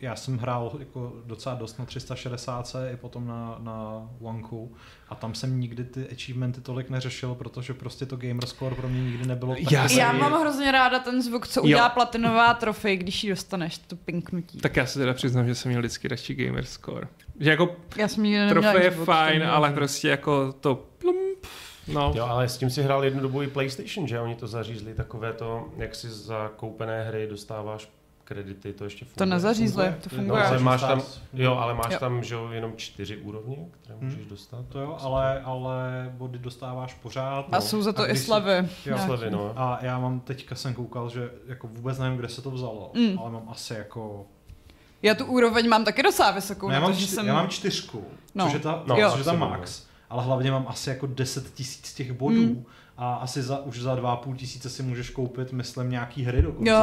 já jsem hrál jako docela dost na 360 i potom na, na Wanku a tam jsem nikdy ty achievementy tolik neřešil, protože prostě to gamer score pro mě nikdy nebylo Já takový- jsem- Já mám hrozně ráda ten zvuk, co Jo. udělá platinová trofej, když ji dostaneš, to pinknutí. Tak já se teda přiznám, že jsem měl vždycky radši Gamer Score. Že jako Já jsem nikdy neměla trofej je fajn, ale prostě jako to plump, no. Jo, ale s tím si hrál jednu dobu i PlayStation, že? Oni to zařízli takové to, jak si za koupené hry dostáváš kredity, to ještě funguje. To nezařízli, Funguje? to To- funguje. No, ale máš tam, jo, ale máš Jo. tam, že jo, jenom čtyři úrovně, které Hmm. můžeš dostat. To jo, ale, ale body dostáváš pořád. A no. jsou za to i slevy. Jo. Slevy, no. A já mám teďka jsem koukal, že jako vůbec nevím, kde se to vzalo, Mm. ale mám asi jako... Já tu úroveň mám taky docela vysokou. No, já, to, mám že čty, jsem... já mám čtyřku, No. což je ta, No, což je ta max, ale hlavně mám asi jako 10 tisíc těch bodů Mm. a asi za, už za dva půl tisíce si můžeš koupit, myslím, nějaký hry dokonce, Jo,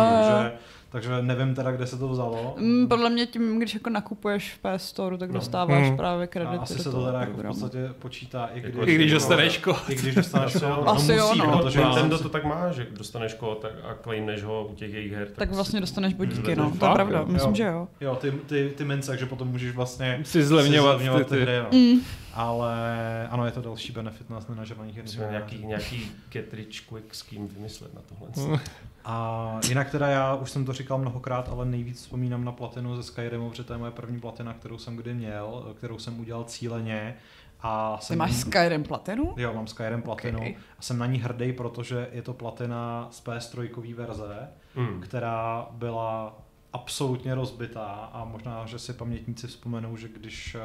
jo. Takže, nevím teda, kde se to vzalo. Mm, podle mě tím, když jako nakupuješ v PS Store, tak No. dostáváš Hmm. právě A kredity asi do se to teda jako v podstatě počítá, i když, Jako I když No, dostaneš kód. I když dostaneš Asi jo. to, Asi jo, no. protože Protože Nintendo musí- to tak má, že dostaneš kód tak- a claimneš ho u těch jejich her. Tak vlastně si- dostaneš bodíky, Fakt, no. To je jo? pravda, myslím, Jo. že jo. Jo, ty, ty, ty mince, takže potom můžeš vlastně Si zlevňovat si zlevňovat ty- ty- hry, no. Mm. Ale ano, je to další benefit na nenažraných her. Musíme nějaký, nějaký get rich quick scheme vymyslet na tohle. A jinak teda já už jsem to říkal mnohokrát, ale nejvíc vzpomínám na platinu ze Skyrimu, protože to je moje první platina, kterou jsem kdy měl, kterou jsem udělal cíleně. A Ty jsem máš Skyrim platinu? Jo, mám Skyrim platinu Okay. a jsem na ní hrdý, protože je to platina z PS3 verze, Hmm. která byla absolutně rozbitá a možná, že si pamětníci vzpomenou, že když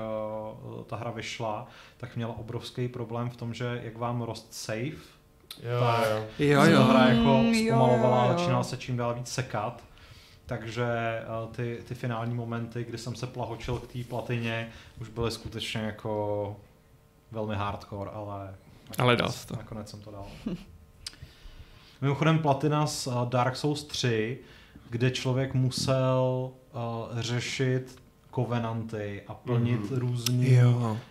uh, ta hra vyšla, tak měla obrovský problém v tom, že jak vám rost save, Jo, jo. Hra jako Mm, jo, zpomalovala jo, začínala se čím dál víc sekat. Takže uh, ty, ty finální momenty, kdy jsem se plahočil k té platině, už byly skutečně jako velmi hardcore, ale Ale dal to. nakonec jsem to dal. Mimochodem platina z uh, Dark Souls 3, kde člověk musel uh, řešit kovenanty a plnit mm. různé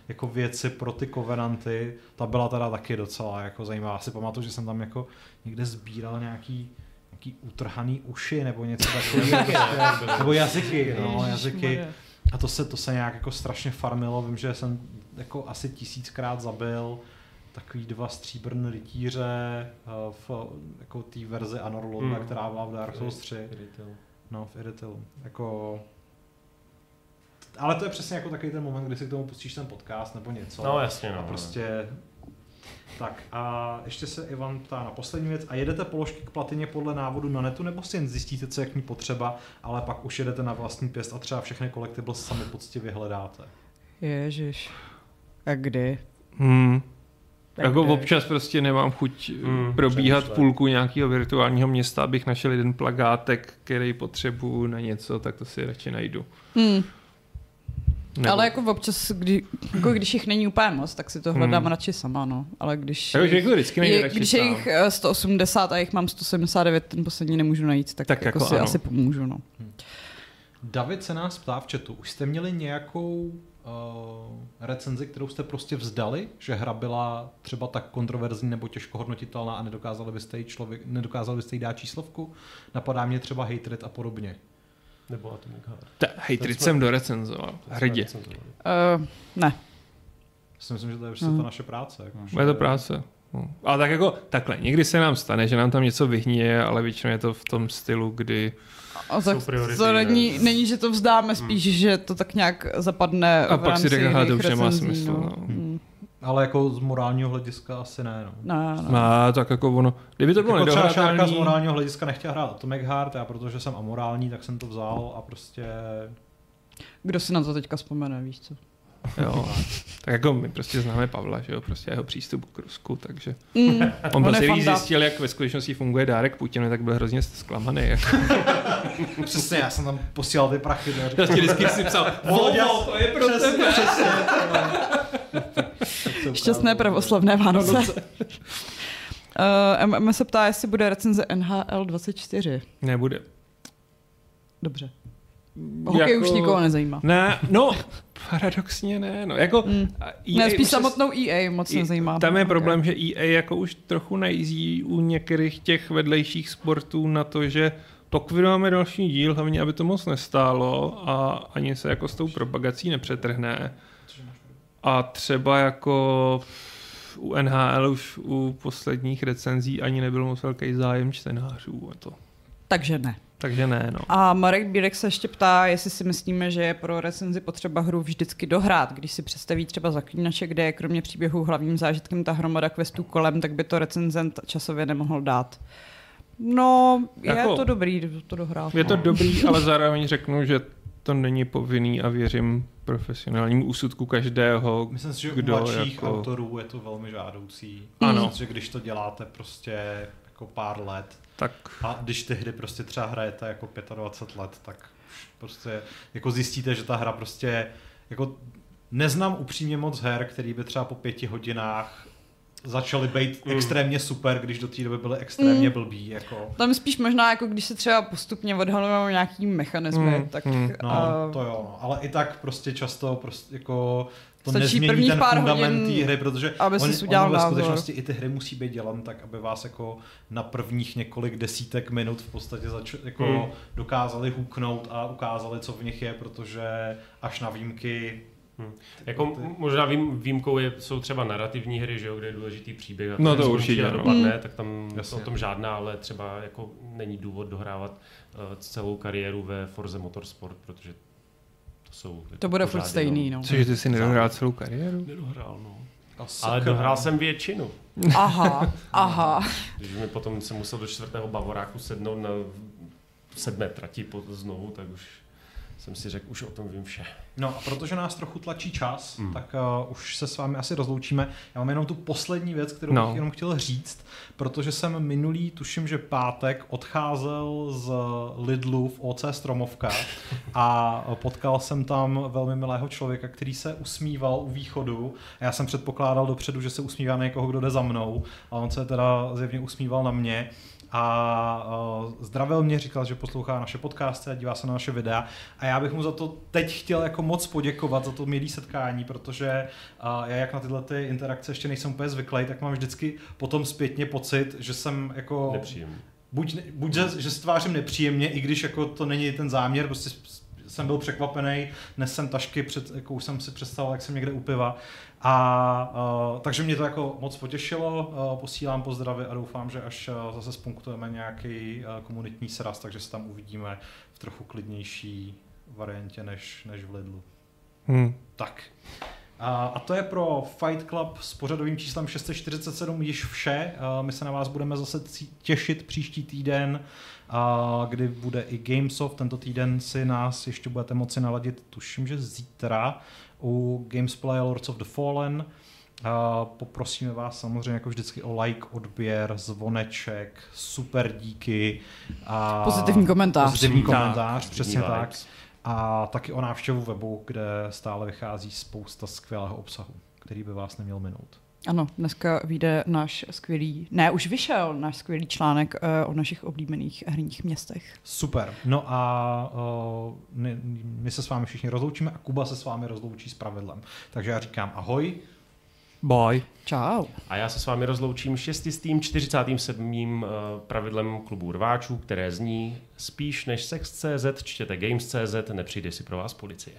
jako věci pro ty kovenanty, ta byla teda taky docela jako zajímavá. Já si pamatuju, že jsem tam jako někde sbíral nějaký nějaký utrhaný uši nebo něco takového. nebo jazyky, no, jazyky. A to se, to se nějak jako strašně farmilo. Vím, že jsem jako asi tisíckrát zabil takový dva stříbrné rytíře eh, v jako té verzi Anor Loda, Hmm. která byla v Dark Souls 3. Retail. No, v Iritilu. Jako... Ale to je přesně jako takový ten moment, kdy si k tomu pustíš ten podcast nebo něco. No jasně, no. A prostě... Tak a ještě se Ivan ptá na poslední věc. A jedete položky k platině podle návodu na netu, nebo si jen zjistíte, co je k ní potřeba, ale pak už jedete na vlastní pěst a třeba všechny collectibles sami poctivě hledáte. Ježiš. A kdy? Hmm. Jak Jako kdy? občas prostě nemám chuť Hmm, probíhat přemýšlej. půlku nějakého virtuálního města, abych našel jeden plagátek, který potřebuju na něco, tak to si radši najdu. Hmm. Nebo... Ale jako občas, kdy, jako když jich není úplně moc, tak si to hledám Hmm. radši sama, no. Ale když, Jako, že jako vždycky je, radši když je jich eh, 180 a jich mám 179, ten poslední nemůžu najít, tak, Tak tak jako, jako si ano. asi pomůžu, no. David se nás ptá v chatu, už jste měli nějakou uh, recenzi, kterou jste prostě vzdali, že hra byla třeba tak kontroverzní nebo těžko hodnotitelná a nedokázali byste jí, člověk, nedokázali byste jí dát číslovku? Napadá mě třeba Hatred a podobně. Nebo Atomic Heart. Ta, Hatred jsme- jsem dorecenzoval. Hrdě. Uh, ne. Já si myslím, že to je prostě Hmm. ta naše práce. Jako, že- Bude to práce. No. Ale tak jako takhle, někdy se nám stane, že nám tam něco vyhníje, ale většinou je to v tom stylu, kdy A tak to není, ne? není, že to vzdáme, spíš, že to tak nějak zapadne A v pak si řekne, hele, to už nemá smysl, No. no. Ale jako z morálního hlediska asi ne. No. Ne, ne. má tak jako ono, kdyby to bylo Jako třeba Šárka z morálního hlediska nechtěla hrát Atomic Heart, já protože jsem amorální, tak jsem to vzal a prostě... Kdo si na to teďka vzpomene, víš co? jo, tak jako my prostě známe Pavla, že jo, prostě jeho přístup k Rusku, takže Mm. on prostě fanda. zjistil, jak ve skutečnosti funguje dárek Putinovi, tak byl hrozně zklamaný. Jako. Přesně, já jsem tam posílal ty prachy. Prostě vždycky si psal, Volvo, to je pro Přesně, tebe. přesně. Šťastné pravoslavné Vánoce. Uh, MM se ptá, jestli bude recenze NHL 24. Nebude. Dobře. Hokej Jako- už nikoho nezajímá. Ne, no, paradoxně ne, no, jako Mm. a Ne, EA spíš samotnou EA moc nezajímá. Tam je Hokej. problém, že EA jako už trochu najízí u některých těch vedlejších sportů na to, že pak vydáme další díl, hlavně aby to moc nestálo a ani se jako s tou propagací nepřetrhne. A třeba jako u NHL už u posledních recenzí ani nebyl moc velký zájem čtenářů. a To. Takže ne. Takže ne, no. A Marek Bílek se ještě ptá, jestli si myslíme, že je pro recenzi potřeba hru vždycky dohrát. Když si představí třeba zaklínače, kde je kromě příběhu hlavním zážitkem ta hromada questů kolem, tak by to recenzent časově nemohl dát. No, je Jako- to dobrý to dohrát. Je to no. dobrý, ale zároveň řeknu, že to není povinný a věřím profesionálnímu úsudku každého, Myslím si, že u Kdo mladších jako- autorů je to velmi žádoucí. Ano. Že když to děláte prostě jako pár let tak a když ty hry prostě třeba hrajete jako 25 let, tak prostě jako zjistíte, že ta hra prostě jako neznám upřímně moc her, který by třeba po pěti hodinách začaly být mm. extrémně super, když do té doby byly extrémně mm. blbí. Jako. Tam spíš možná, jako když se třeba postupně odhalujeme nějaký mechanismy, mm. tak... Mm. No, uh, to jo, no. ale i tak prostě často prostě jako to Stačí nezmění ten pár fundament té hry, protože aby on, on ve skutečnosti i ty hry musí být dělan tak, aby vás jako na prvních několik desítek minut v podstatě zač- jako hmm. dokázali huknout a ukázali, co v nich je, protože až na výjimky Hmm. Jako ty... možná vím, výjimkou je, jsou třeba narrativní hry, že jo, kde je důležitý příběh a no to určitě dopadne, hmm. tak tam Jasně. o tom žádná, ale třeba jako není důvod dohrávat uh, celou kariéru ve Forze Motorsport, protože jsou... Jako to bude furt stejný, no. Cože ty si nedohrál celou kariéru? Nedohrál, no. Ale dohrál jsem většinu. Aha, aha. Když mi potom jsem musel do čtvrtého Bavoráku sednout na sedmé trati pod znovu, tak už jsem si řekl, už o tom vím vše. No a protože nás trochu tlačí čas, mm. tak uh, už se s vámi asi rozloučíme. Já mám jenom tu poslední věc, kterou no. bych jenom chtěl říct, protože jsem minulý, tuším, že pátek, odcházel z Lidlu v OC Stromovka a potkal jsem tam velmi milého člověka, který se usmíval u východu. A já jsem předpokládal dopředu, že se usmívá na někoho, kdo jde za mnou, a on se teda zjevně usmíval na mě a zdravil mě, říkal, že poslouchá naše podcasty a dívá se na naše videa a já bych mu za to teď chtěl jako moc poděkovat za to milé setkání, protože já jak na tyhle ty interakce ještě nejsem úplně zvyklý, tak mám vždycky potom zpětně pocit, že jsem jako... Nepříjemný. Buď, buď že, že se tvářím nepříjemně, i když jako to není ten záměr, prostě jsem byl překvapený, nesem tašky, před, jako už jsem si představil, jak jsem někde u piva. A uh, takže mě to jako moc potěšilo, uh, posílám pozdravy a doufám, že až uh, zase spunktujeme nějaký uh, komunitní sraz, takže se tam uvidíme v trochu klidnější variantě než, než v Lidlu. Hmm. Tak. A, a to je pro Fight Club s pořadovým číslem 647 již vše. My se na vás budeme zase těšit příští týden, kdy bude i Gamesoft. Tento týden si nás ještě budete moci naladit, tuším, že zítra u Gamesplay Lords of the Fallen. A poprosíme vás samozřejmě jako vždycky o like, odběr, zvoneček, super díky. A pozitivní komentář. Pozitivní komentář, tak, přesně tak. A taky o návštěvu webu, kde stále vychází spousta skvělého obsahu, který by vás neměl minout. Ano, dneska vyjde náš skvělý, ne, už vyšel náš skvělý článek uh, o našich oblíbených herních městech. Super. No a uh, my, my se s vámi všichni rozloučíme a Kuba se s vámi rozloučí s pravidlem. Takže já říkám ahoj. Bye. Čau. A já se s vámi rozloučím šestistým 47. Eh, pravidlem klubu rváčů, které zní spíš než sex.cz čtěte games.cz, nepřijde si pro vás policie.